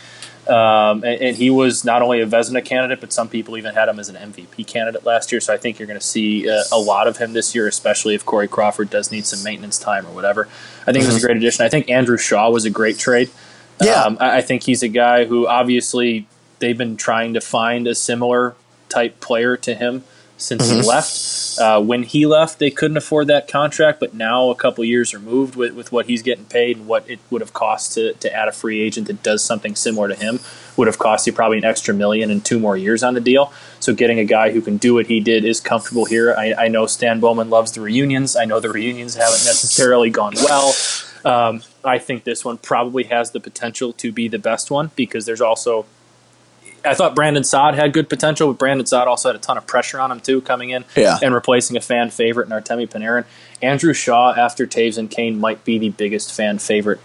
Um, and, and he was not only a Vezina candidate, but some people even had him as an MVP candidate last year. So I think you're going to see uh, a lot of him this year, especially if Corey Crawford does need some maintenance time or whatever. I think it was a great addition. I think Andrew Shaw was a great trade. Yeah. Um, I, I think he's a guy who obviously they've been trying to find a similar type player to him since he left. Uh, when he left, they couldn't afford that contract, but now a couple years removed with, with what he's getting paid and what it would have cost to, to add a free agent that does something similar to him would have cost you probably an extra million and two more years on the deal. So getting a guy who can do what he did is comfortable here. I, I know Stan Bowman loves the reunions. I know the reunions haven't necessarily gone well. Um, I think this one probably has the potential to be the best one because there's also I thought Brandon Saad had good potential, but Brandon Saad also had a ton of pressure on him too, coming in Yeah. and replacing a fan favorite in Artemi Panarin. Andrew Shaw, after Toews and Kane, might be the biggest fan favorite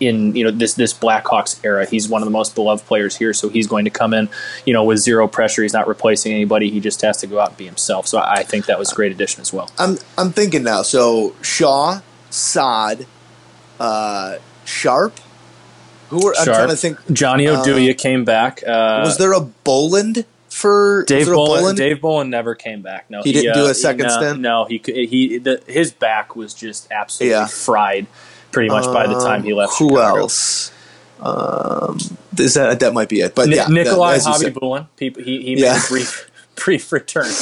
in you know this this Blackhawks era. He's one of the most beloved players here, so he's going to come in, you know, with zero pressure. He's not replacing anybody. He just has to go out and be himself. So I think that was a great addition as well. I'm I'm thinking now. So Shaw, Saad, uh, Sharp. Who were I'm Sharp. trying to think? Johnny Oduya came back. Uh, Was there a Bolland for Dave a Bolland, Dave Bolland never came back. No, He didn't do a uh, second no, stint? No, he could- he the, his back was just absolutely Yeah. fried, pretty much by the time he left. Who Chicago. else? Um, is that that might be it? But Ni- yeah, Nikolai that- as you Hobby. Bulin. People, he he Yeah. made a brief brief return.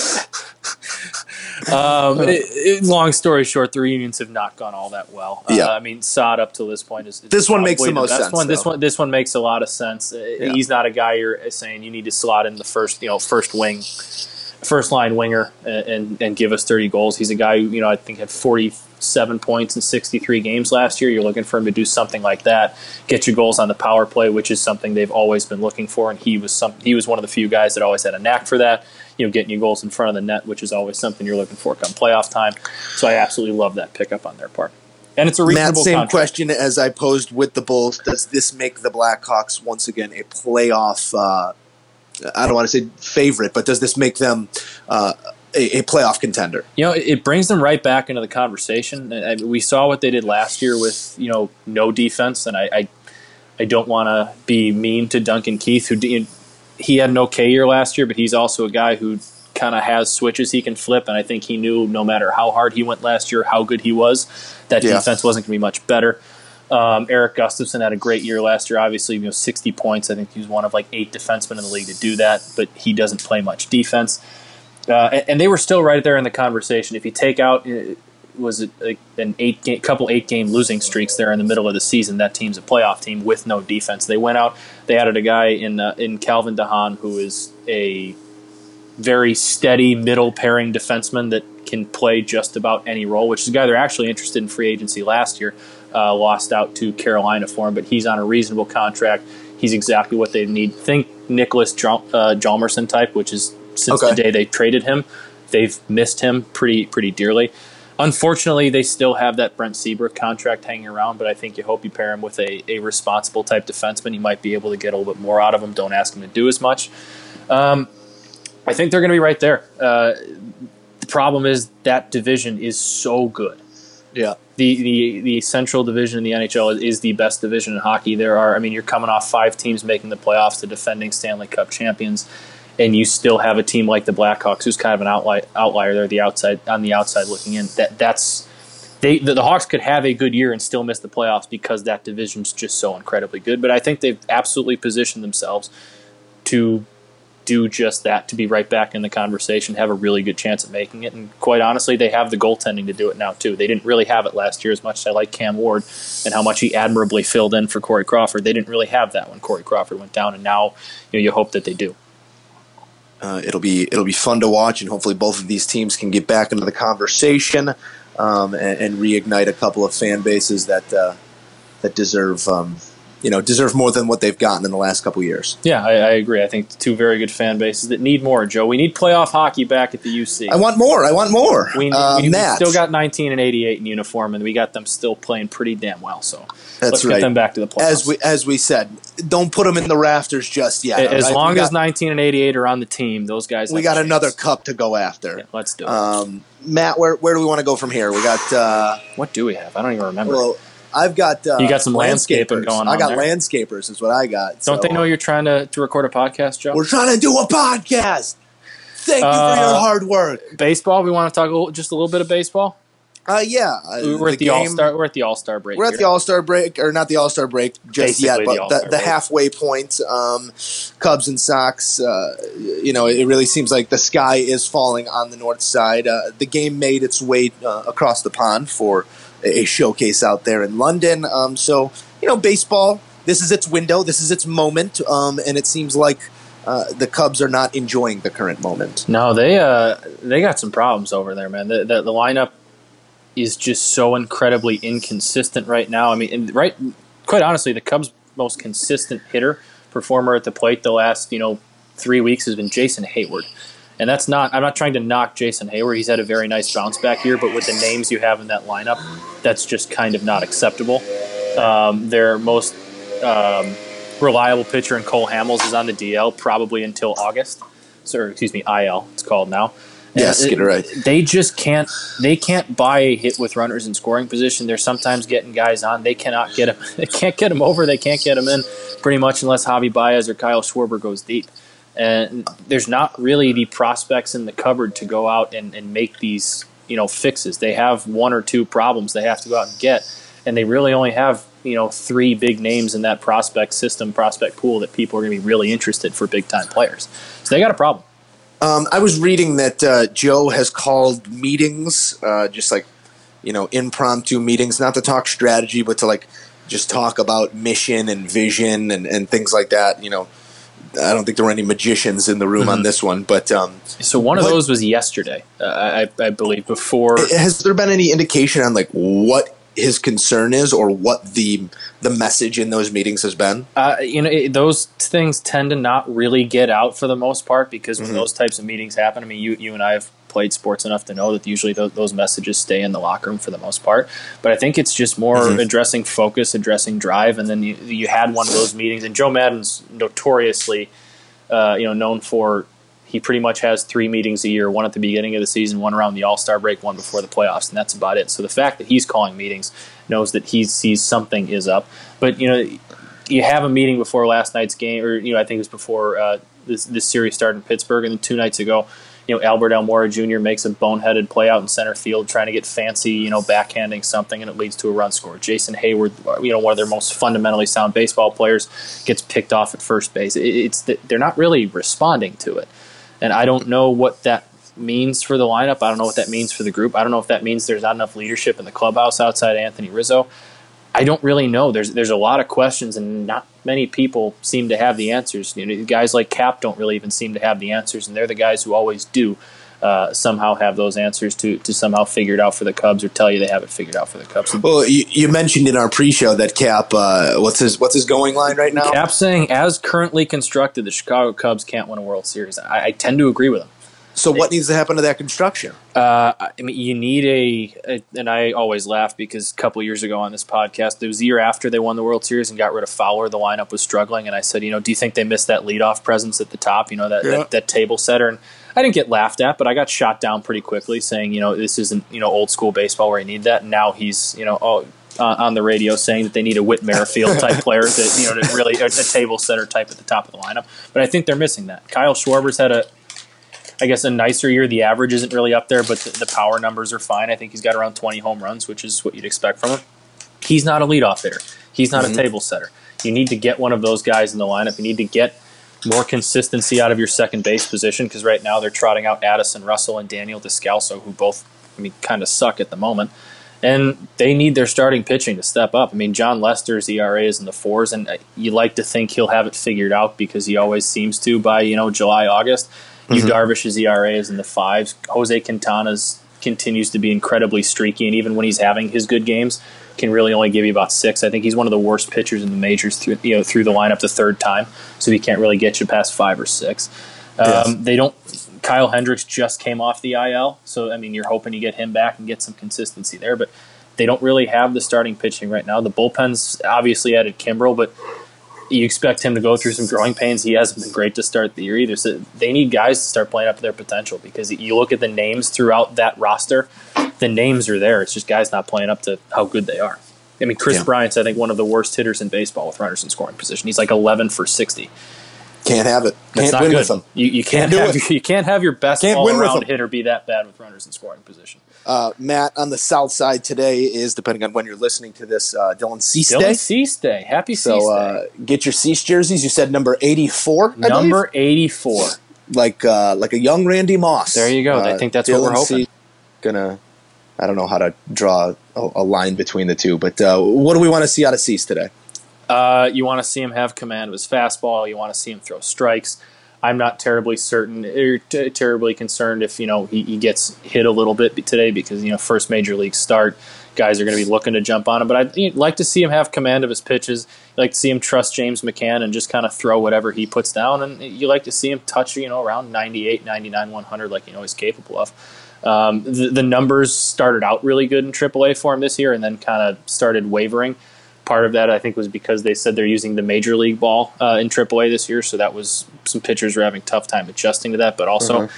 um, it, it- long story short, the reunions have not gone all that well. Uh, Yeah. I mean, Saad up to this point is, is This one makes the most sense, One. This one this one makes a lot of sense. Uh, Yeah. He's not a guy you're saying you need to slot in the first you know first wing. First line winger and, and, and give us 30 goals. He's a guy who, you know, I think had 47 points in 63 games last year. You're looking for him to do something like that, get your goals on the power play, which is something they've always been looking for. And he was some, he was one of the few guys that always had a knack for that. You know, getting you goals in front of the net, which is always something you're looking for come playoff time. So I absolutely love that pickup on their part. And it's a Matt, reasonable same contract. question as I posed with the Bulls. Does this make the Blackhawks once again a playoff? Uh, I don't want to say favorite, but does this make them uh, a, a playoff contender? You know, it brings them right back into the conversation. I- I- We saw what they did last year with you know no defense, and I I, I don't want to be mean to Duncan Keith, who he had an okay year last year, but he's also a guy who kind of has switches he can flip, and I think he knew no matter how hard he went last year, how good he was, that Yeah. defense wasn't going to be much better. Um, Erik Gustafsson had a great year last year. Obviously, you know, 60 points. I think he was one of like eight defensemen in the league to do that, but he doesn't play much defense. Uh, and, and they were still right there in the conversation. If you take out, uh, was it like an eight game, couple eight game losing streaks there in the middle of the season? That team's a playoff team with no defense. They went out. They added a guy in uh, in Calvin de Haan who is a very steady middle pairing defenseman that can play just about any role, which is a guy they're actually interested in free agency last year. Uh, lost out to Carolina for him, but he's on a reasonable contract. He's exactly what they need. Think Nicholas Jal- uh, Hjalmarsson type, which is since Okay. the day they traded him, they've missed him pretty pretty dearly. Unfortunately, they still have that Brent Seabrook contract hanging around, but I think you hope you pair him with a, a responsible type defenseman. You might be able to get a little bit more out of him. Don't ask him to do as much. Um, I think they're going to be right there. Uh, the problem is that division is so good. Yeah. The, the the Central Division in the NHL is, is the best division in hockey. There are, I mean, you're coming off five teams making the playoffs, the defending Stanley Cup champions, and you still have a team like the Blackhawks, who's kind of an outlier. Outlier, they're the outside on the outside looking in. That that's they the, the Hawks could have a good year and still miss the playoffs because that division's just so incredibly good. But I think they've absolutely positioned themselves to do just that, to be right back in the conversation, have a really good chance at making it. And quite honestly, they have the goaltending to do it now too. They didn't really have it last year as much as I like Cam Ward and how much he admirably filled in for Corey Crawford. They didn't really have that when Corey Crawford went down, and now you know you hope that they do. Uh, it'll be it'll be fun to watch, and hopefully both of these teams can get back into the conversation um, and, and reignite a couple of fan bases that uh, that deserve um, you know deserve more than what they've gotten in the last couple years. Yeah, I, I agree. I think two very good fan bases that need more. Joe, we need playoff hockey back at the UC. I want more. I want more. we, uh, we, we still got 19 and 88 in uniform, and we got them still playing pretty damn well. So That's let's right. get them back to the playoffs. as we as we said, don't put them in the rafters just yet. as right? long we as 19 and 88 are on the team, those guys. we got another cup to go after. Yeah, let's do it. Um, Matt, where where do we want to go from here? We got. Uh, what do we have? I don't even remember. well, I've got. Uh, You got some landscaping landscapers. going I got there. landscapers, is what I got. don't so, they know you're trying to, to record a podcast, Joe? We're trying to do a podcast. Thank you for Uh, your hard work. Baseball. We want to talk a little, just a little bit of baseball. Uh, yeah, uh, We're at the All Star. We're at the All Star break. We're at the All Star break, or not the All Star break just Basically yet, but All-Star the, the halfway point. Um, Cubs and Sox. Uh, you know, it really seems like the sky is falling on the north side. Uh, the game made its way uh, across the pond for a showcase out there in London. Um, so you know, baseball. This is its window. This is its moment, um, and it seems like uh, the Cubs are not enjoying the current moment. No, they uh they got some problems over there, man. The the, the lineup is just so incredibly inconsistent right now. I mean, right, quite honestly, the Cubs' most consistent hitter performer at the plate the last you know three weeks has been Jason Heyward. And that's not. I'm not trying to knock Jason Heyward. He's had a very nice bounce back here, but with the names you have in that lineup, that's just kind of not acceptable. Um, their most um, reliable pitcher in Cole Hamels is on the DL probably until August. So, or, excuse me, IL. It's called now. Yes, get it right. They just can't. They can't buy a hit with runners in scoring position. They're sometimes getting guys on. They cannot get them. They can't get them over. They can't get them in. Pretty much unless Javy Baez or Kyle Schwarber goes deep. And there's not really the prospects in the cupboard to go out and, and make these you know fixes. They have one or two problems they have to go out and get, and they really only have you know three big names in that prospect system, prospect pool that people are going to be really interested for big time players. So they got a problem. Um, I was reading that uh, Joe has called meetings, uh, just like you know, impromptu meetings, not to talk strategy, but to like just talk about mission and vision and, and things like that. You know, I don't think there were any magicians in the room on this one, but um, So one of What- those was yesterday, uh, I, I believe. Before has there been any indication on like what his concern is or what the the message in those meetings has been? uh, you know it, those things tend to not really get out for the most part because when those types of meetings happen, I mean, you you and I have played sports enough to know that usually those, those messages stay in the locker room for the most part. But I think it's just more addressing focus, addressing drive, and then you, you had one of those meetings, and Joe Maddon's notoriously, uh, you know, known for. He pretty much has three meetings a year: one at the beginning of the season, one around the All Star break, one before the playoffs, and that's about it. So the fact that he's calling meetings knows that he sees something is up. But you know, you have a meeting before last night's game, or you know, I think it was before uh, this this series started in Pittsburgh, and then two nights ago, you know, Albert Almora Jr. makes a boneheaded play out in center field, trying to get fancy, you know, backhanding something, and it leads to a run score. Jason Heyward, you know, one of their most fundamentally sound baseball players, gets picked off at first base. It's they're not really responding to it, and I don't know what that means for the lineup. I don't know what that means for the group. I don't know if that means there's not enough leadership in the clubhouse outside Anthony Rizzo. I don't really know. There's there's a lot of questions, and not many people seem to have the answers. You know, guys like Cap don't really even seem to have the answers, and they're the guys who always do uh, somehow have those answers to to somehow figure it out for the Cubs or tell you they have it figured out for the Cubs. Well, you, you mentioned in our pre-show that Cap, uh, what's his what's his going line right now? Cap saying, as currently constructed, the Chicago Cubs can't win a World Series. I, I tend to agree with him. So what needs to happen to that construction? Uh, I mean, you need a, a, and I always laugh because a couple of years ago on this podcast, it was the year after they won the World Series and got rid of Fowler. The lineup was struggling, and I said, you know, do you think they missed that leadoff presence at the top? You know, that, Yeah. that, that table setter. And I didn't get laughed at, but I got shot down pretty quickly, saying, you know, this isn't you know old school baseball where you need that. And now he's, you know, oh. Uh, on the radio, saying that they need a Whit Merrifield type player, that you know, to really a, a table setter type at the top of the lineup. But I think they're missing that. Kyle Schwarber's had a I guess a nicer year. The average isn't really up there, but the, the power numbers are fine. I think he's got around 20 home runs, which is what you'd expect from him. He's not a leadoff hitter. He's not a table setter. You need to get one of those guys in the lineup. You need to get more consistency out of your second base position because right now they're trotting out Addison Russell and Daniel Descalso, who both, I mean, kind of suck at the moment. And they need their starting pitching to step up. I mean, Jon Lester's ERA is in the fours, and uh, you like to think he'll have it figured out because he always seems to by you know July, August. You Darvish's ERA is in the fives. Jose Quintana's continues to be incredibly streaky, and even when he's having his good games, can really only give you about six. I think he's one of the worst pitchers in the majors through you know through the lineup the third time, so he can't really get you past five or six. Um, Yes. They don't. Kyle Hendricks just came off the IL, so I mean you're hoping you get him back and get some consistency there, but they don't really have the starting pitching right now. The bullpen's obviously added Kimbrel, but you expect him to go through some growing pains. He hasn't been great to start the year either. So they need guys to start playing up to their potential because you look at the names throughout that roster, the names are there. It's just guys not playing up to how good they are. I mean, Chris Yeah. Bryant's I think one of the worst hitters in baseball with runners in scoring position. He's like 11 for 60. Can't have it. That's Can't not win good. with them. You, you can't, Can't have you can't have your best all around hitter be that bad with runners in scoring position. Uh, Matt, on the south side today is, depending on when you're listening to this, uh, Dylan Cease Dylan Day. Cease Day. Happy Cease So Day. uh, get your Cease jerseys. You said number 84, I Number eighty four. like uh, like a young Randy Moss. There you go. I Uh, think that's what we're hoping. Cease- Gonna, I don't know how to draw a, a line between the two, but uh, what do we want to see out of Cease today? Uh, you want to see him have command of his fastball. You want to see him throw strikes. I'm not terribly certain or t- terribly concerned if you know he, he gets hit a little bit today because you know first major league start guys are going to be looking to jump on him. But I'd like to see him have command of his pitches. You like to see him trust James McCann and just kind of throw whatever he puts down. And you like to see him touch you know around 98, 99, 100 like you know he's capable of. Um, the, the numbers started out really good in AAA for him this year, and then kind of started wavering. Part of that, I think, was because they said they're using the major league ball uh, in AAA this year, so that was some pitchers were having tough time adjusting to that. But also,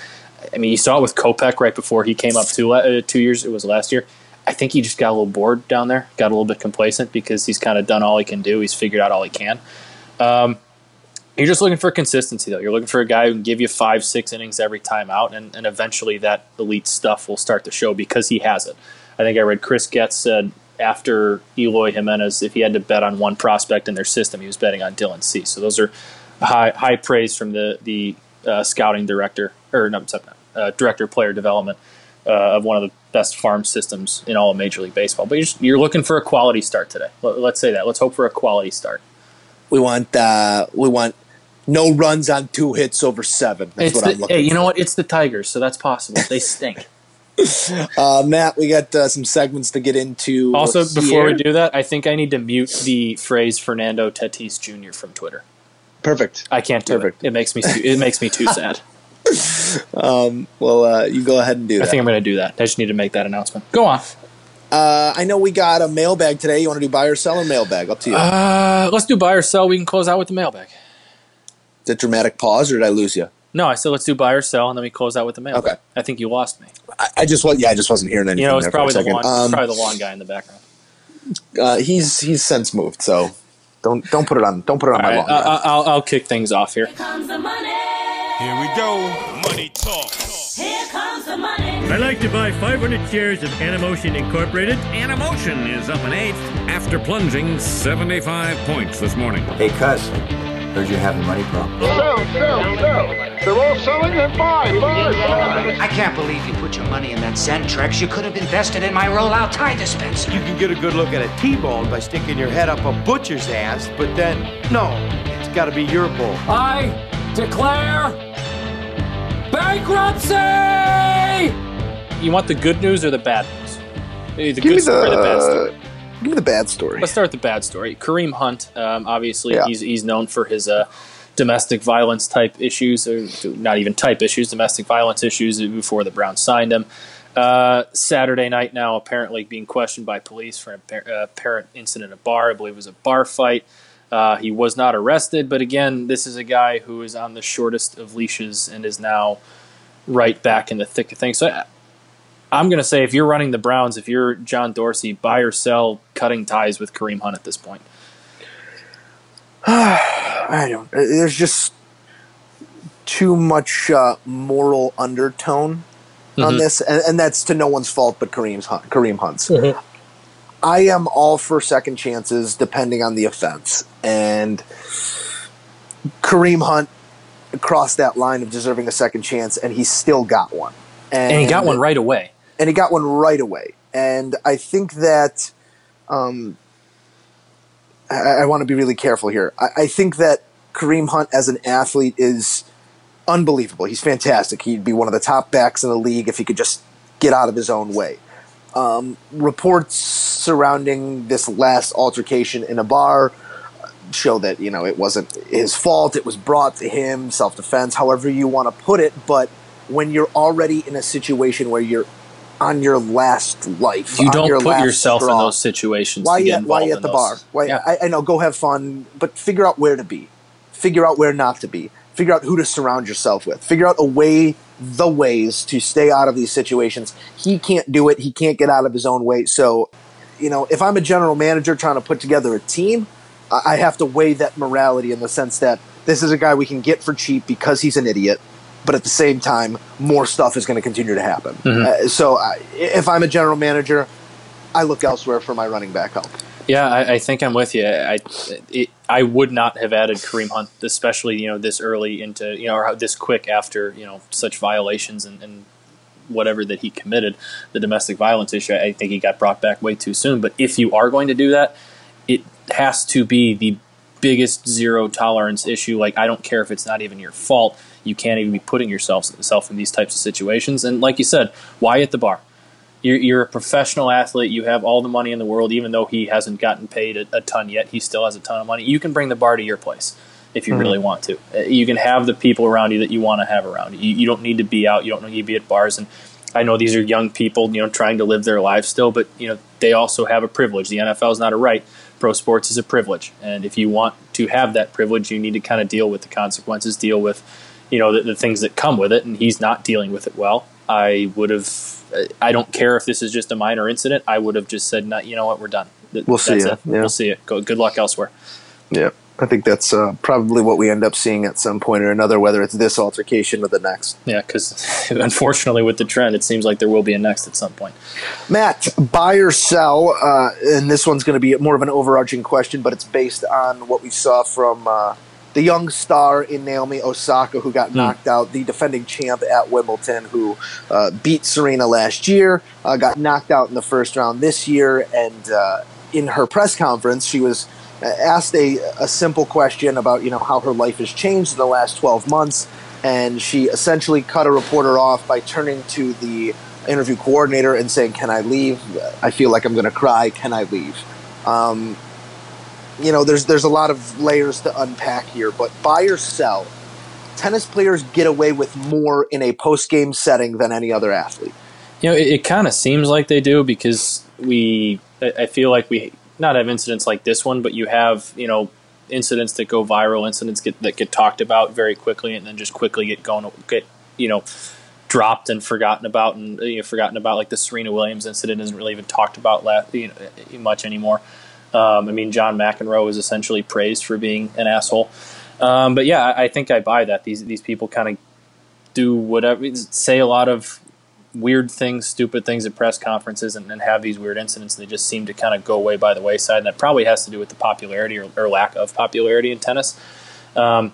I mean, you saw it with Kopech right before he came up two uh, two years. It was last year. I think he just got a little bored down there, got a little bit complacent because he's kind of done all he can do. He's figured out all he can. Um, you're just looking for consistency, though. You're looking for a guy who can give you five, six innings every time out, and, and eventually that elite stuff will start to show because he has it. I think I read Chris Getz said after Eloy Jimenez, if he had to bet on one prospect in their system, he was betting on Dylan C. So those are high high praise from the the uh, scouting director or no, sorry, uh, director of player development uh, of one of the best farm systems in all of Major League Baseball. But you're, just, you're looking for a quality start today. Let, let's say that. Let's hope for a quality start. We want uh, we want no runs on two hits over seven. That's It's what the, I'm looking hey, you for. know what? It's the Tigers, so that's possible. They stink. Uh, Matt, we got uh, some segments to get into. also, before we do that, I think I need to mute the phrase Fernando Tatis Jr. from Twitter. perfect. I can't do Perfect. it. It makes me too, it makes me too sad. Well, uh, you go ahead and do that. I think I'm going to do that. I just need to make that announcement. Go on. Uh, I know we got a mailbag today. You want to do buy or sell or mailbag? Up to you. Uh, let's do buy or sell. We can close out with the mailbag. Is it dramatic pause or did I lose you? No, I said let's do buy or sell, and then we close out with the mail. Okay. I think you lost me. I, I just was yeah, I just wasn't hearing anything. You know, it's a probably the second. lawn, Um, probably the lawn guy in the background. uh, he's he's since moved, so don't don't put it on don't put it on All my right, lawn. I, I'll, I'll kick things off here. comes the money. Here we go. Money talk. Here comes the money. I'd like to buy 500 shares of Animotion Incorporated. Animotion is up an eighth after plunging 75 points this morning. Hey, cuz, heard you're having money problems. Sell, sell, sell. They're all selling and buy, buy, buy. I can't believe you put your money in that Zentrex. You could have invested in my rollout tie dispenser. You can get a good look at a T-bone by sticking your head up a butcher's ass, but then, no, it's gotta be your bull. I declare bankruptcy! You want the good news or the bad news? The Give good me story or the bad story? give me the bad story. Let's start with the bad story. Kareem Hunt, um, obviously, Yeah. he's he's known for his uh, domestic violence type issues, or not even type issues, domestic violence issues before the Browns signed him. Uh, Saturday night now, apparently being questioned by police for an uh, apparent incident at a bar. I believe it was a bar fight. Uh, he was not arrested, but again, this is a guy who is on the shortest of leashes and is now right back in the thick of things. So I, I'm going to say if you're running the Browns, if you're John Dorsey, buy or sell cutting ties with Kareem Hunt at this point. I don't. uh, There's just too much uh, moral undertone on Mhm. this, and, and that's to no one's fault but Kareem's Hunt, Kareem Hunt's. Mhm. I am all for second chances depending on the offense, and Kareem Hunt crossed that line of deserving a second chance, and he still got one. And he got one right away. and he got one right away. And I think that um, I, I want to be really careful here. I, I think that Kareem Hunt as an athlete is unbelievable. He's fantastic. He'd be one of the top backs in the league if he could just get out of his own way. Um, reports surrounding this last altercation in a bar show that you know it wasn't his fault. It was brought to him, self defense, however you want to put it. But when you're already in a situation where you're on your last life, You don't your put yourself in those situations. why at, why at the those. bar? Why, Yeah. I, I know, go have fun, but figure out where to be. Figure out where not to be. Figure out who to surround yourself with. Figure out a way, the ways to stay out of these situations. He can't do it. He can't get out of his own way. So, you know, if I'm a general manager trying to put together a team, I I have to weigh that morality in the sense that this is a guy we can get for cheap because he's an idiot. But at the same time, more stuff is going to continue to happen. Uh, so uh, if I'm a general manager, I look elsewhere for my running back help. Yeah, I, I think I'm with you. I it, I would not have added Kareem Hunt, especially you know this early into you know or this quick after you know such violations and, and whatever that he committed, the domestic violence issue. I think he got brought back way too soon. But if you are going to do that, it has to be the biggest zero tolerance issue. Like I don't care if it's not even your fault. You can't even be putting yourself self in these types of situations. And like you said, why at the bar? You're, you're a professional athlete. You have all the money in the world, even though he hasn't gotten paid a, a ton yet. He still has a ton of money. You can bring the bar to your place if you Mhm. really want to. Uh, You can have the people around you that you want to have around you. you. You don't need to be out. You don't need to be at bars. And I know these are young people, you know, trying to live their lives still, but you know they also have a privilege. The NFL is not a right. Pro sports is a privilege, and if you want to have that privilege, you need to kind of deal with the consequences, deal with, you know, the, the things that come with it. And he's not dealing with it well. I would have. I don't care if this is just a minor incident. I would have just said, "Not, you know what, we're done. Th- We'll see it. Yeah. We'll see it. Go, good luck elsewhere." Yeah, I think that's uh, probably what we end up seeing at some point or another, whether it's this altercation or the next. Yeah, because unfortunately, with the trend, it seems like there will be a next at some point. Matt, buy or sell, uh, and this one's going to be more of an overarching question, but it's based on what we saw from uh, the young star in Naomi Osaka, who got knocked out, the defending champ at Wimbledon, who uh, beat Serena last year, uh, got knocked out in the first round this year, and uh, in her press conference, she was uh, asked a, a simple question about you know how her life has changed in the last 12 months and she essentially cut a reporter off by turning to the interview coordinator and saying can i leave? I feel like i'm going to cry. Can i leave? Um, you know there's there's a lot of layers to unpack here but buy or sell tennis players get away with more in a post-game setting than any other athlete You know, it, it kind of seems like they do because we. I feel like we not have incidents like this one, but you have you know incidents that go viral, incidents get, that get talked about very quickly, and then just quickly get going, get you know dropped and forgotten about, and you know, forgotten about. Like the Serena Williams incident isn't really even talked about you know, much anymore. Um, I mean, John McEnroe is essentially praised for being an asshole. Um, but yeah, I, I think I buy that. These these people kind of do whatever, say a lot of weird things, stupid things at press conferences, and, and have these weird incidents. They just seem to kind of go away by the wayside, and that probably has to do with the popularity or, or lack of popularity in tennis. Um,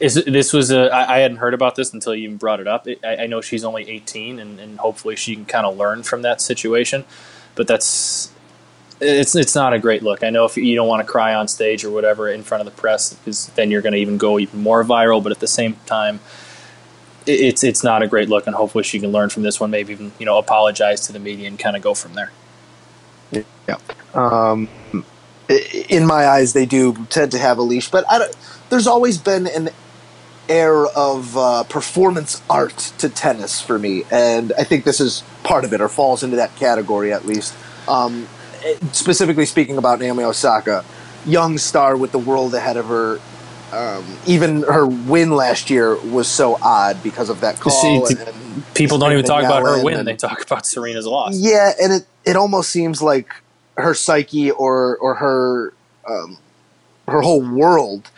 is this was a I, I hadn't heard about this until you even brought it up. It, I, I know she's only 18, and, and hopefully she can kind of learn from that situation. But that's it's it's not a great look. I know if you don't want to cry on stage or whatever in front of the press, because then you're going to even go even more viral. But at the same time, it's it's not a great look, and hopefully she can learn from this one. Maybe even you know apologize to the media and kind of go from there. Yeah. Um, in my eyes, they do tend to have a leash, but there's always been an air of uh, performance art to tennis for me, and I think this is part of it, or falls into that category at least. Um, specifically speaking about Naomi Osaka, young star with the world ahead of her. Um, even her win last year was so odd because of that call. See, and- and People don't even talk about her win; and- they talk about Serena's loss. yeah, and it, it almost seems like her psyche or or her um, her whole world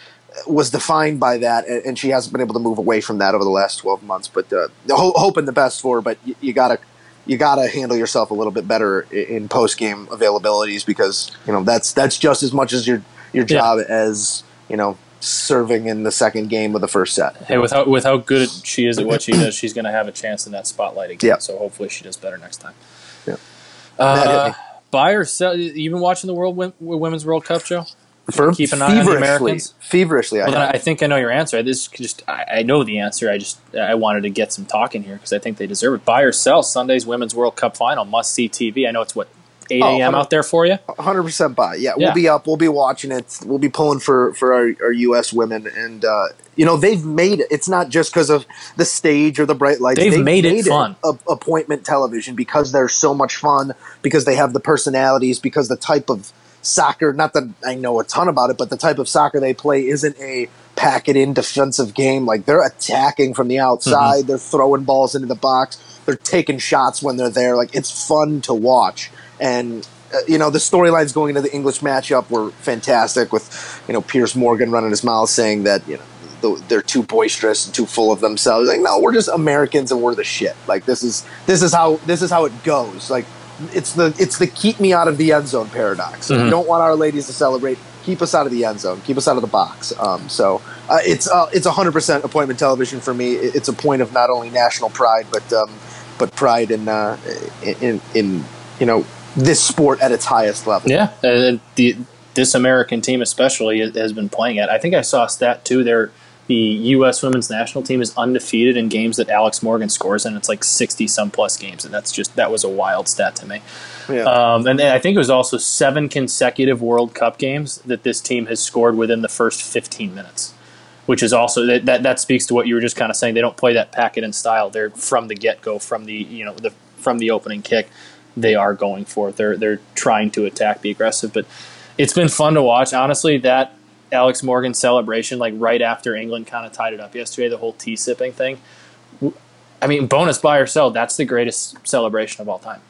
was defined by that, and, she hasn't been able to move away from that over the last twelve months. But uh, ho- hoping the best for her, but you, you gotta you gotta handle yourself a little bit better in post game availabilities because you know that's that's just as much as your your Yeah. job as you know serving in the second game of the first set. Hey, with how with how good she is at what she does, she's going to have a chance in that spotlight again. Yeah. So hopefully she does better next time. Yeah. Uh, buy or sell? You been watching the World Women's World Cup, Joe? Keep an eye on the feverishly, Americans. feverishly, I Well, then. I think I know your answer. This just I, I know the answer. I just I wanted to get some talk in here because I think they deserve it. Buy or sell Sunday's Women's World Cup final must see TV. I know it's what 8 a.m. hundred- out there for you. hundred percent buy. Yeah, Yeah. we'll be up. We'll be watching it. We'll be pulling for for our, our U.S. women, and uh, you know they've made it. It's not just because of the stage or the bright lights. They've made it fun. a, appointment television because they're so much fun. Because they have the personalities. Because the type of soccer. Not that I know a ton about it, but the type of soccer they play isn't a pack it in defensive game. Like they're attacking from the outside. Mm-hmm. They're throwing balls into the box. They're taking shots when they're there. Like it's fun to watch and uh, you know the storylines going into the English matchup were fantastic with you know Piers Morgan running his mouth saying that you know they're too boisterous and too full of themselves. Like no, we're just Americans and we're the shit. Like this is this is how this is how it goes. Like it's the it's the keep me out of the end zone paradox. Mhm. you don't want our ladies to celebrate, keep us out of the end zone, keep us out of the box. Um, so uh, it's uh, it's hundred percent appointment television for me. It's a point of not only national pride, but um, but pride in uh, in in you know this sport at its highest level. Yeah, and the this American team especially has been playing it. I think I saw a stat too. There, the U.S. women's national team is undefeated in games that Alex Morgan scores, and it's like sixty some plus games, and that's just that was a wild stat to me. Yeah. Um, and I think it was also seven consecutive World Cup games that this team has scored within the first fifteen minutes. Which is also that, that that speaks to what you were just kind of saying. They don't play that packet in style. They're from the get go, from the you know the from the opening kick they are going for it. They're they're trying to attack, be aggressive. But it's been fun to watch. Honestly, that Alex Morgan celebration, like right after England kind of tied it up yesterday, the whole tea sipping thing. I mean, bonus buy or sell. That's the greatest celebration of all time.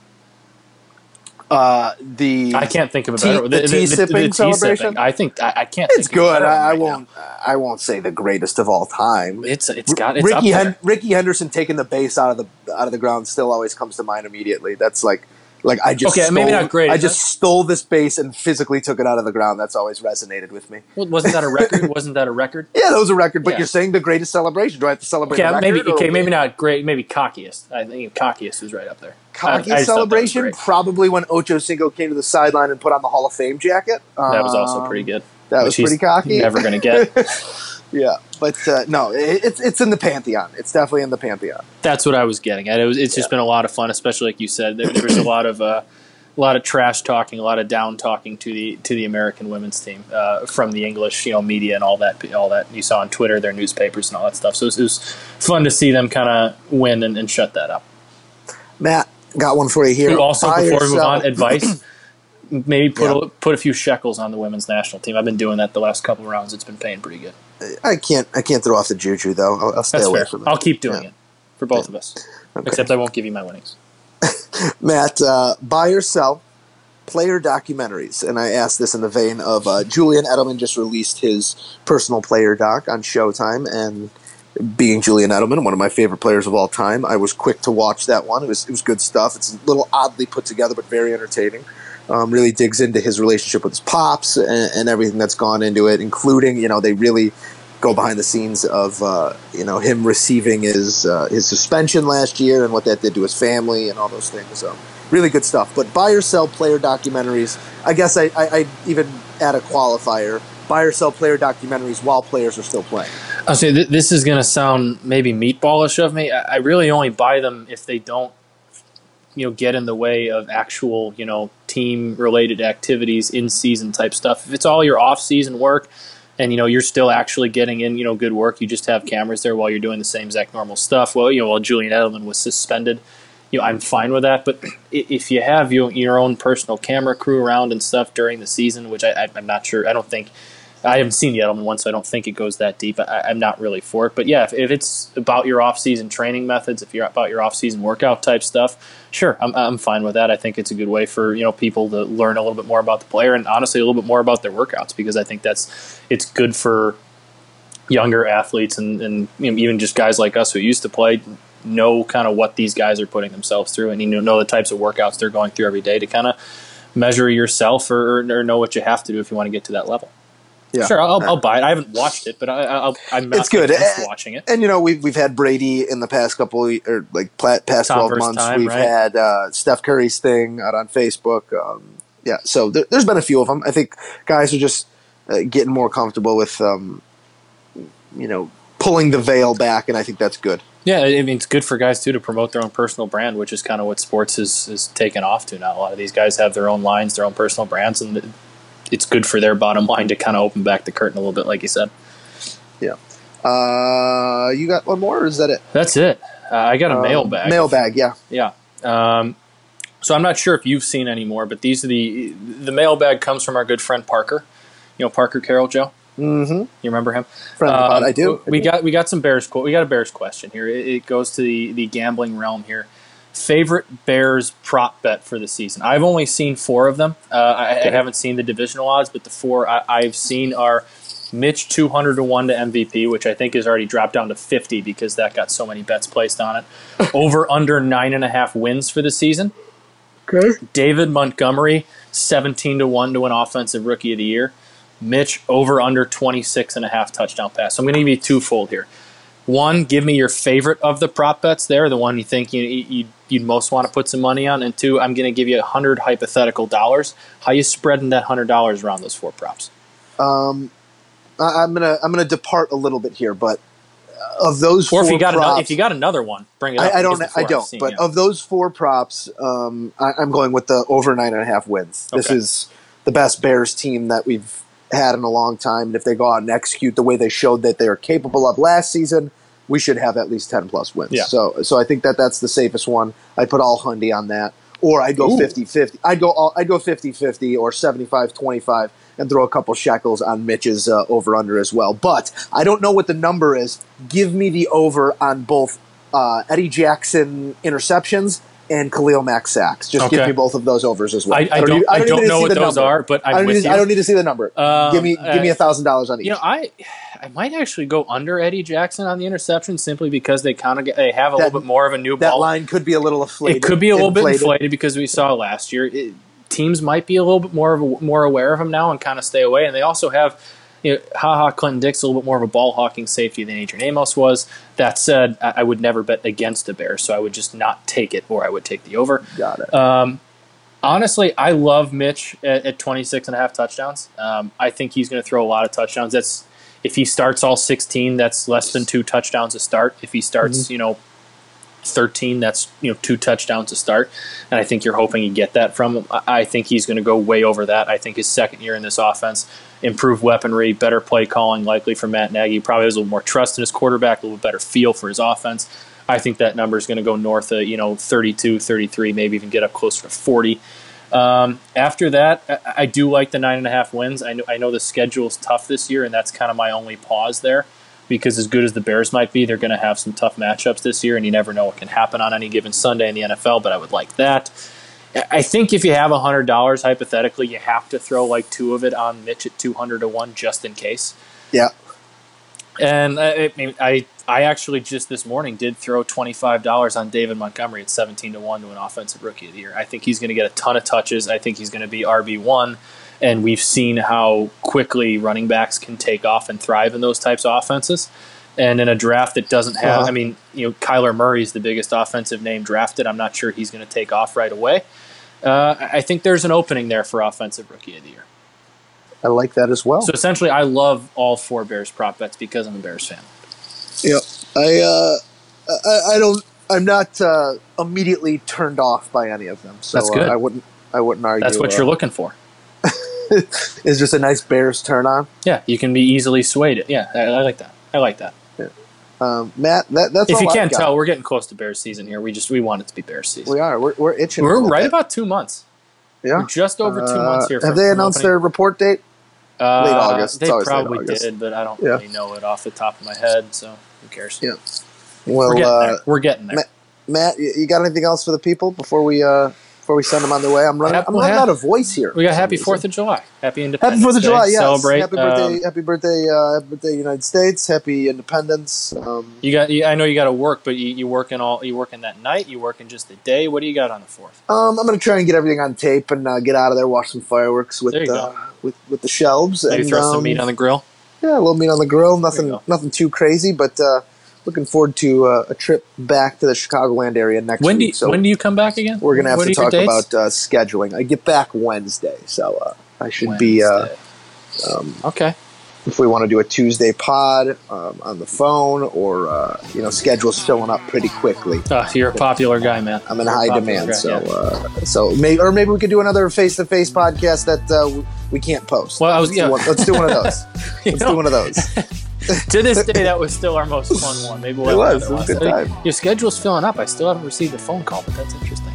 Uh, the I can't think of a tea- better. the tea sipping celebration? I think I, I can't. It's think good. better I, I right now. won't. I won't say the greatest of all time. It's it's got it's Rickey. Hen- Rickey Henderson taking the base out of the out of the ground still always comes to mind immediately. That's like like I just Okay, maybe not great, I is just stole this base and physically took it out of the ground. That's always resonated with me. Well, wasn't that a record? wasn't that a record? Yeah, that was a record. But Yeah. you're saying the greatest celebration? Do I have to celebrate? Okay, a maybe okay, maybe not great. Maybe cockiest. I think cockiest is right up there. I- I Cocky just thought that was celebration, probably when Ocho Cinco came to the sideline and put on the Hall of Fame jacket. That was also Um, pretty good. That was pretty cocky. Never going to get. Yeah, but uh, no, it, it's it's in the pantheon. It's definitely in the pantheon. That's what I was getting at. It was. It's just been a lot of fun, especially like you said. There, there was a lot of uh, a lot of trash talking, a lot of down talking to the to the American women's team uh, from the English, you know, media and all that. All that you saw on Twitter, their newspapers and all that stuff. So it was, it was fun to see them kind of win and, and shut that up. Matt got one for you here. Also, Buy before or we move on, advice. Maybe put Yeah. a, put a few shekels on the women's national team. I've been doing that the last couple of rounds. It's been paying pretty good. I can't. I can't throw off the juju though. I'll, I'll stay That's away fair. from it. I'll keep doing Yeah. it for both of us. Except I won't give you my winnings. Matt, uh, buy or sell player documentaries, and I asked this in the vein of uh, Julian Edelman just released his personal player doc on Showtime, and being Julian Edelman, one of my favorite players of all time, I was quick to watch that one. It was it was good stuff. It's a little oddly put together, but very entertaining. Um, really digs into his relationship with his pops and, and everything that's gone into it, including you know they really go behind the scenes of uh, you know him receiving his uh, his suspension last year and what that did to his family and all those things. So really good stuff. But buy or sell player documentaries. I guess I, I, I even add a qualifier: buy or sell player documentaries while players are still playing. I'll say th- this is going to sound maybe meatballish of me. I, I really only buy them if they don't, you know, get in the way of actual, you know, team related activities, in season type stuff. If it's all your off season work, and you know you're still actually getting in, you know, good work. You just have cameras there while you're doing the same exact normal stuff. Well, you know, while Julian Edelman was suspended, you know, I'm fine with that. But if you have your your own personal camera crew around and stuff during the season, which I, I'm not sure, I don't think. I haven't seen the Edelman one, so I don't think it goes that deep. I, I'm not really for it, but yeah, if, if it's about your off-season training methods, if you're about your off-season workout type stuff, sure, I'm, I'm fine with that. I think it's a good way for you know people to learn a little bit more about the player and honestly a little bit more about their workouts because I think that's it's good for younger athletes and, and you know, even just guys like us who used to play know kind of what these guys are putting themselves through and you know, know the types of workouts they're going through every day to kind of measure yourself or, or know what you have to do if you want to get to that level. Yeah. Sure, I'll, I'll buy it. I haven't watched it, but I, I'll, I'm It's good. Eh, watching it. And you know we've we've had Brady in the past couple of, or like past Tom twelve months. time, we've right? had uh, Steph Curry's thing out on Facebook. Um, yeah, so there, there's been a few of them. I think guys are just uh, getting more comfortable with um, you know pulling the veil back, and I think that's good. Yeah, I mean it's good for guys too to promote their own personal brand, which is kind of what sports is is taken off to now. A lot of these guys have their own lines, their own personal brands, and it's good for their bottom line to kind of open back the curtain a little bit, like you said. Yeah. Uh, you got one more, or is that it? That's it. Uh, I got a Um, mailbag. Mailbag, yeah. Yeah. Um, so I'm not sure if you've seen any more, but these are the the mailbag comes from our good friend Parker. You know Parker Carroll, Joe. Mm-hmm. You remember him? Friend of the pod, Um, I do. We got we got some Bears. que- We got a Bears question here. It, it goes to the the gambling realm here. Favorite Bears prop bet for the season. I've only seen four of them. Uh, I, I, haven't seen the divisional odds, but the four I, have seen are Mitch 200 to 1 to MVP, which I think has already dropped down to 50 because that got so many bets placed on it. Over under nine and a half wins for the season. Okay. David Montgomery 17 to 1 to win offensive rookie of the year. Mitch over under 26 and a half touchdown pass. So I'm going to give you twofold here. One, give me your favorite of the prop bets there, the one you think you, you, you'd most want to put some money on. And two, I'm going to give you a 100 hypothetical dollars. How you spreading that $100 around those four props? Um, I, am gonna I'm gonna depart a little bit here, but of those or if you got props, another, if you got another one, bring it. Up I, I don't I don't. Seen, but yeah. of those four props, um, I, am going with the over nine and a half wins. This is the best Bears team that we've had in a long time, and if they go out and execute the way they showed that they are capable of last season, we should have at least ten plus wins. Yeah. So so I think that that's the safest one. I'd put all Hundy on that, or I'd go Ooh. 50-50. I'd go all, I'd go 50-50 or 75-25 and throw a couple shekels on Mitch's uh, over under as well. But I don't know what the number is. Give me the over on both uh, Eddie Jackson interceptions and Khalil Mack sacks. Just give me both of those overs as well. I- I don't- need- I don't to know see what those number. are, but I'm I don't, with need. I don't need to see the number. Um, give me give me uh, a thousand dollars on each. You know, I I might actually go under Eddie Jackson on the interception simply because they kind of they have a That- little bit more of a new that ball. line could be a little inflated. it could be a little bit inflated. inflated because we saw last year. It, teams might be a little bit more a, more aware of him now and kind of stay away. And they also have, you know, Ha Ha, Clinton Dix a little bit more of a ball hawking safety than Adrian Amos was. That said, I, I would never bet against the Bears, so I would just not take it, or I would take the over. Got it. Um, honestly, I love Mitch at, at 26 and a half touchdowns. Um, I think he's going to throw a lot of touchdowns. That's if he starts all 16, that's less than two touchdowns a start. If he starts, you know, 13, that's you know two touchdowns to start. And I think you're hoping you get that from him. I think he's going to go way over that. I think his second year in this offense, improved weaponry, better play calling, likely from Matt Nagy. Probably has a little more trust in his quarterback, a little better feel for his offense. I think that number is going to go north of you know 32, 33, maybe even get up closer to 40. Um, after that, I, I do like the nine and a half wins. I know, I know the schedule is tough this year, and that's kind of my only pause there. Because as good as the Bears might be, they're going to have some tough matchups this year, and you never know what can happen on any given Sunday in the NFL. But I would like that. I- think if you have hundred dollars, hypothetically, you have to throw like two of it on Mitch at two hundred to one, just in case. Yeah. And I, I mean, I I actually just this morning did throw twenty five dollars on David Montgomery at seventeen to one to an offensive rookie of the year. I think he's going to get a ton of touches. I think he's going to be RB one, and we've seen how quickly running backs can take off and thrive in those types of offenses. And in a draft that doesn't have, Uh-huh. I mean, you know, Kyler Murray's the biggest offensive name drafted. I'm not sure he's going to take off right away. Uh, I think there's an opening there for offensive rookie of the year. I like that as well. So essentially, I love all four Bears prop bets because I'm a Bears fan. Yeah, I, uh, I, I don't. I'm not uh, immediately turned off by any of them. So That's good. Uh, I wouldn't. I wouldn't argue. That's what uh, you're looking for. Is just a nice Bears turn on. Yeah, you can be easily swayed. Yeah, I, I like that. I like that. Um, Matt, that, that's if you can't tell, we're getting close to Bears season here. We just we want it to be Bears season. we are. We're, we're itching. We're right bit. about two months. Yeah. We're just over two Uh, months here. Have they announced opening. their report date? Uh, late August? They probably August. did, but I don't Yeah. really know it off the top of my head. So who cares? Yeah. Well, we're getting uh, there. We're getting there. Matt, Matt, you you got anything else for the people before we uh, before we send them on their way? I'm running. Hap- I'm running hap- out of voice here. we got for Happy reason. Fourth of July. Happy Independence Happy Fourth of July! Yes. Celebrate. Happy birthday! Um, happy birthday! Uh, happy birthday, United States! Happy Independence! Um, you got. You, I know you got to work, but you, you working all. You work in that night? You work in just the day? What do you got on the fourth? um, I'm going to try and get everything on tape and uh, get out of there, watch some fireworks with There uh, with with the shelves. Maybe and, throw some um, meat on the grill. Yeah, a little meat on the grill. Nothing, nothing too crazy, but uh, looking forward to uh, a trip back to the Chicagoland area next When do week. so when do you come back again? we're gonna have What to talk about uh, scheduling. I get back Wednesday, so uh, I should be. Uh, um, okay. if we want to do a Tuesday pod um, on the phone, or uh, you know, schedule's filling up pretty quickly. Uh, you're a popular guy, man. I'm in You're high demand, guy, so yeah. uh, so maybe or maybe we could do another face to face podcast that uh, we can't post. Well, I was- let's, yeah. do one, let's do one of those. Let's know, do one of those. to this day, that was still our most fun one. Maybe we'll It was. It was a one. good time. Your schedule's filling up. I still haven't received a phone call, but that's interesting.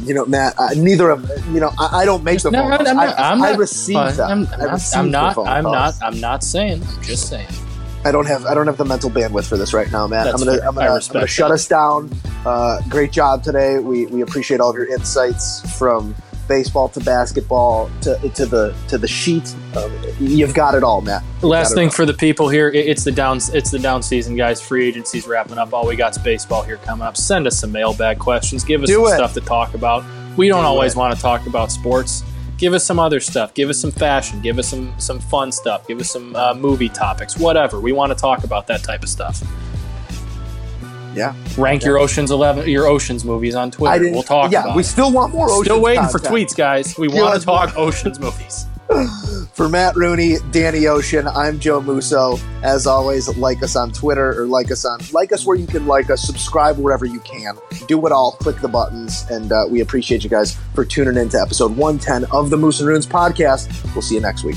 You know, Matt. Uh, neither of you know. I, I don't make the No, phone I'm calls. not. I, I'm I not receive fine. them. I'm, I I'm not. receive I'm the not. phone I'm calls. not. I'm not saying. I'm just saying. I don't have I don't have the mental bandwidth for this right now, Matt. I'm gonna. I'm gonna, I'm gonna shut that. us down. Uh, great job today. We we appreciate all of your insights from baseball to basketball to to the to the sheet. Um, you've got it all, Matt. You've Last thing all. for the people here, it- it's the down it's the down season, guys. Free agency's wrapping up. All we got's baseball here coming up. Send us some mailbag questions. Give us Do some it. stuff to talk about. We don't Do always it. want to talk about sports. Give us some other stuff. Give us some fashion. Give us some some fun stuff. Give us some uh, movie topics. Whatever. We want to talk about that type of stuff. Yeah. Rank your Ocean's Eleven, your Ocean's movies on Twitter. We'll talk. Yeah, we still want more. Ocean's still waiting for tweets, guys. We Give want to talk Ocean's movies. For Matt Rooney, Danny Ocean, I'm Joe Musso. As always, like us on Twitter or like us on like us where you can like us. Subscribe wherever you can. Do it all. Click the buttons, and uh, we appreciate you guys for tuning in to episode 110 of the Moose and Runes podcast. We'll see you next week.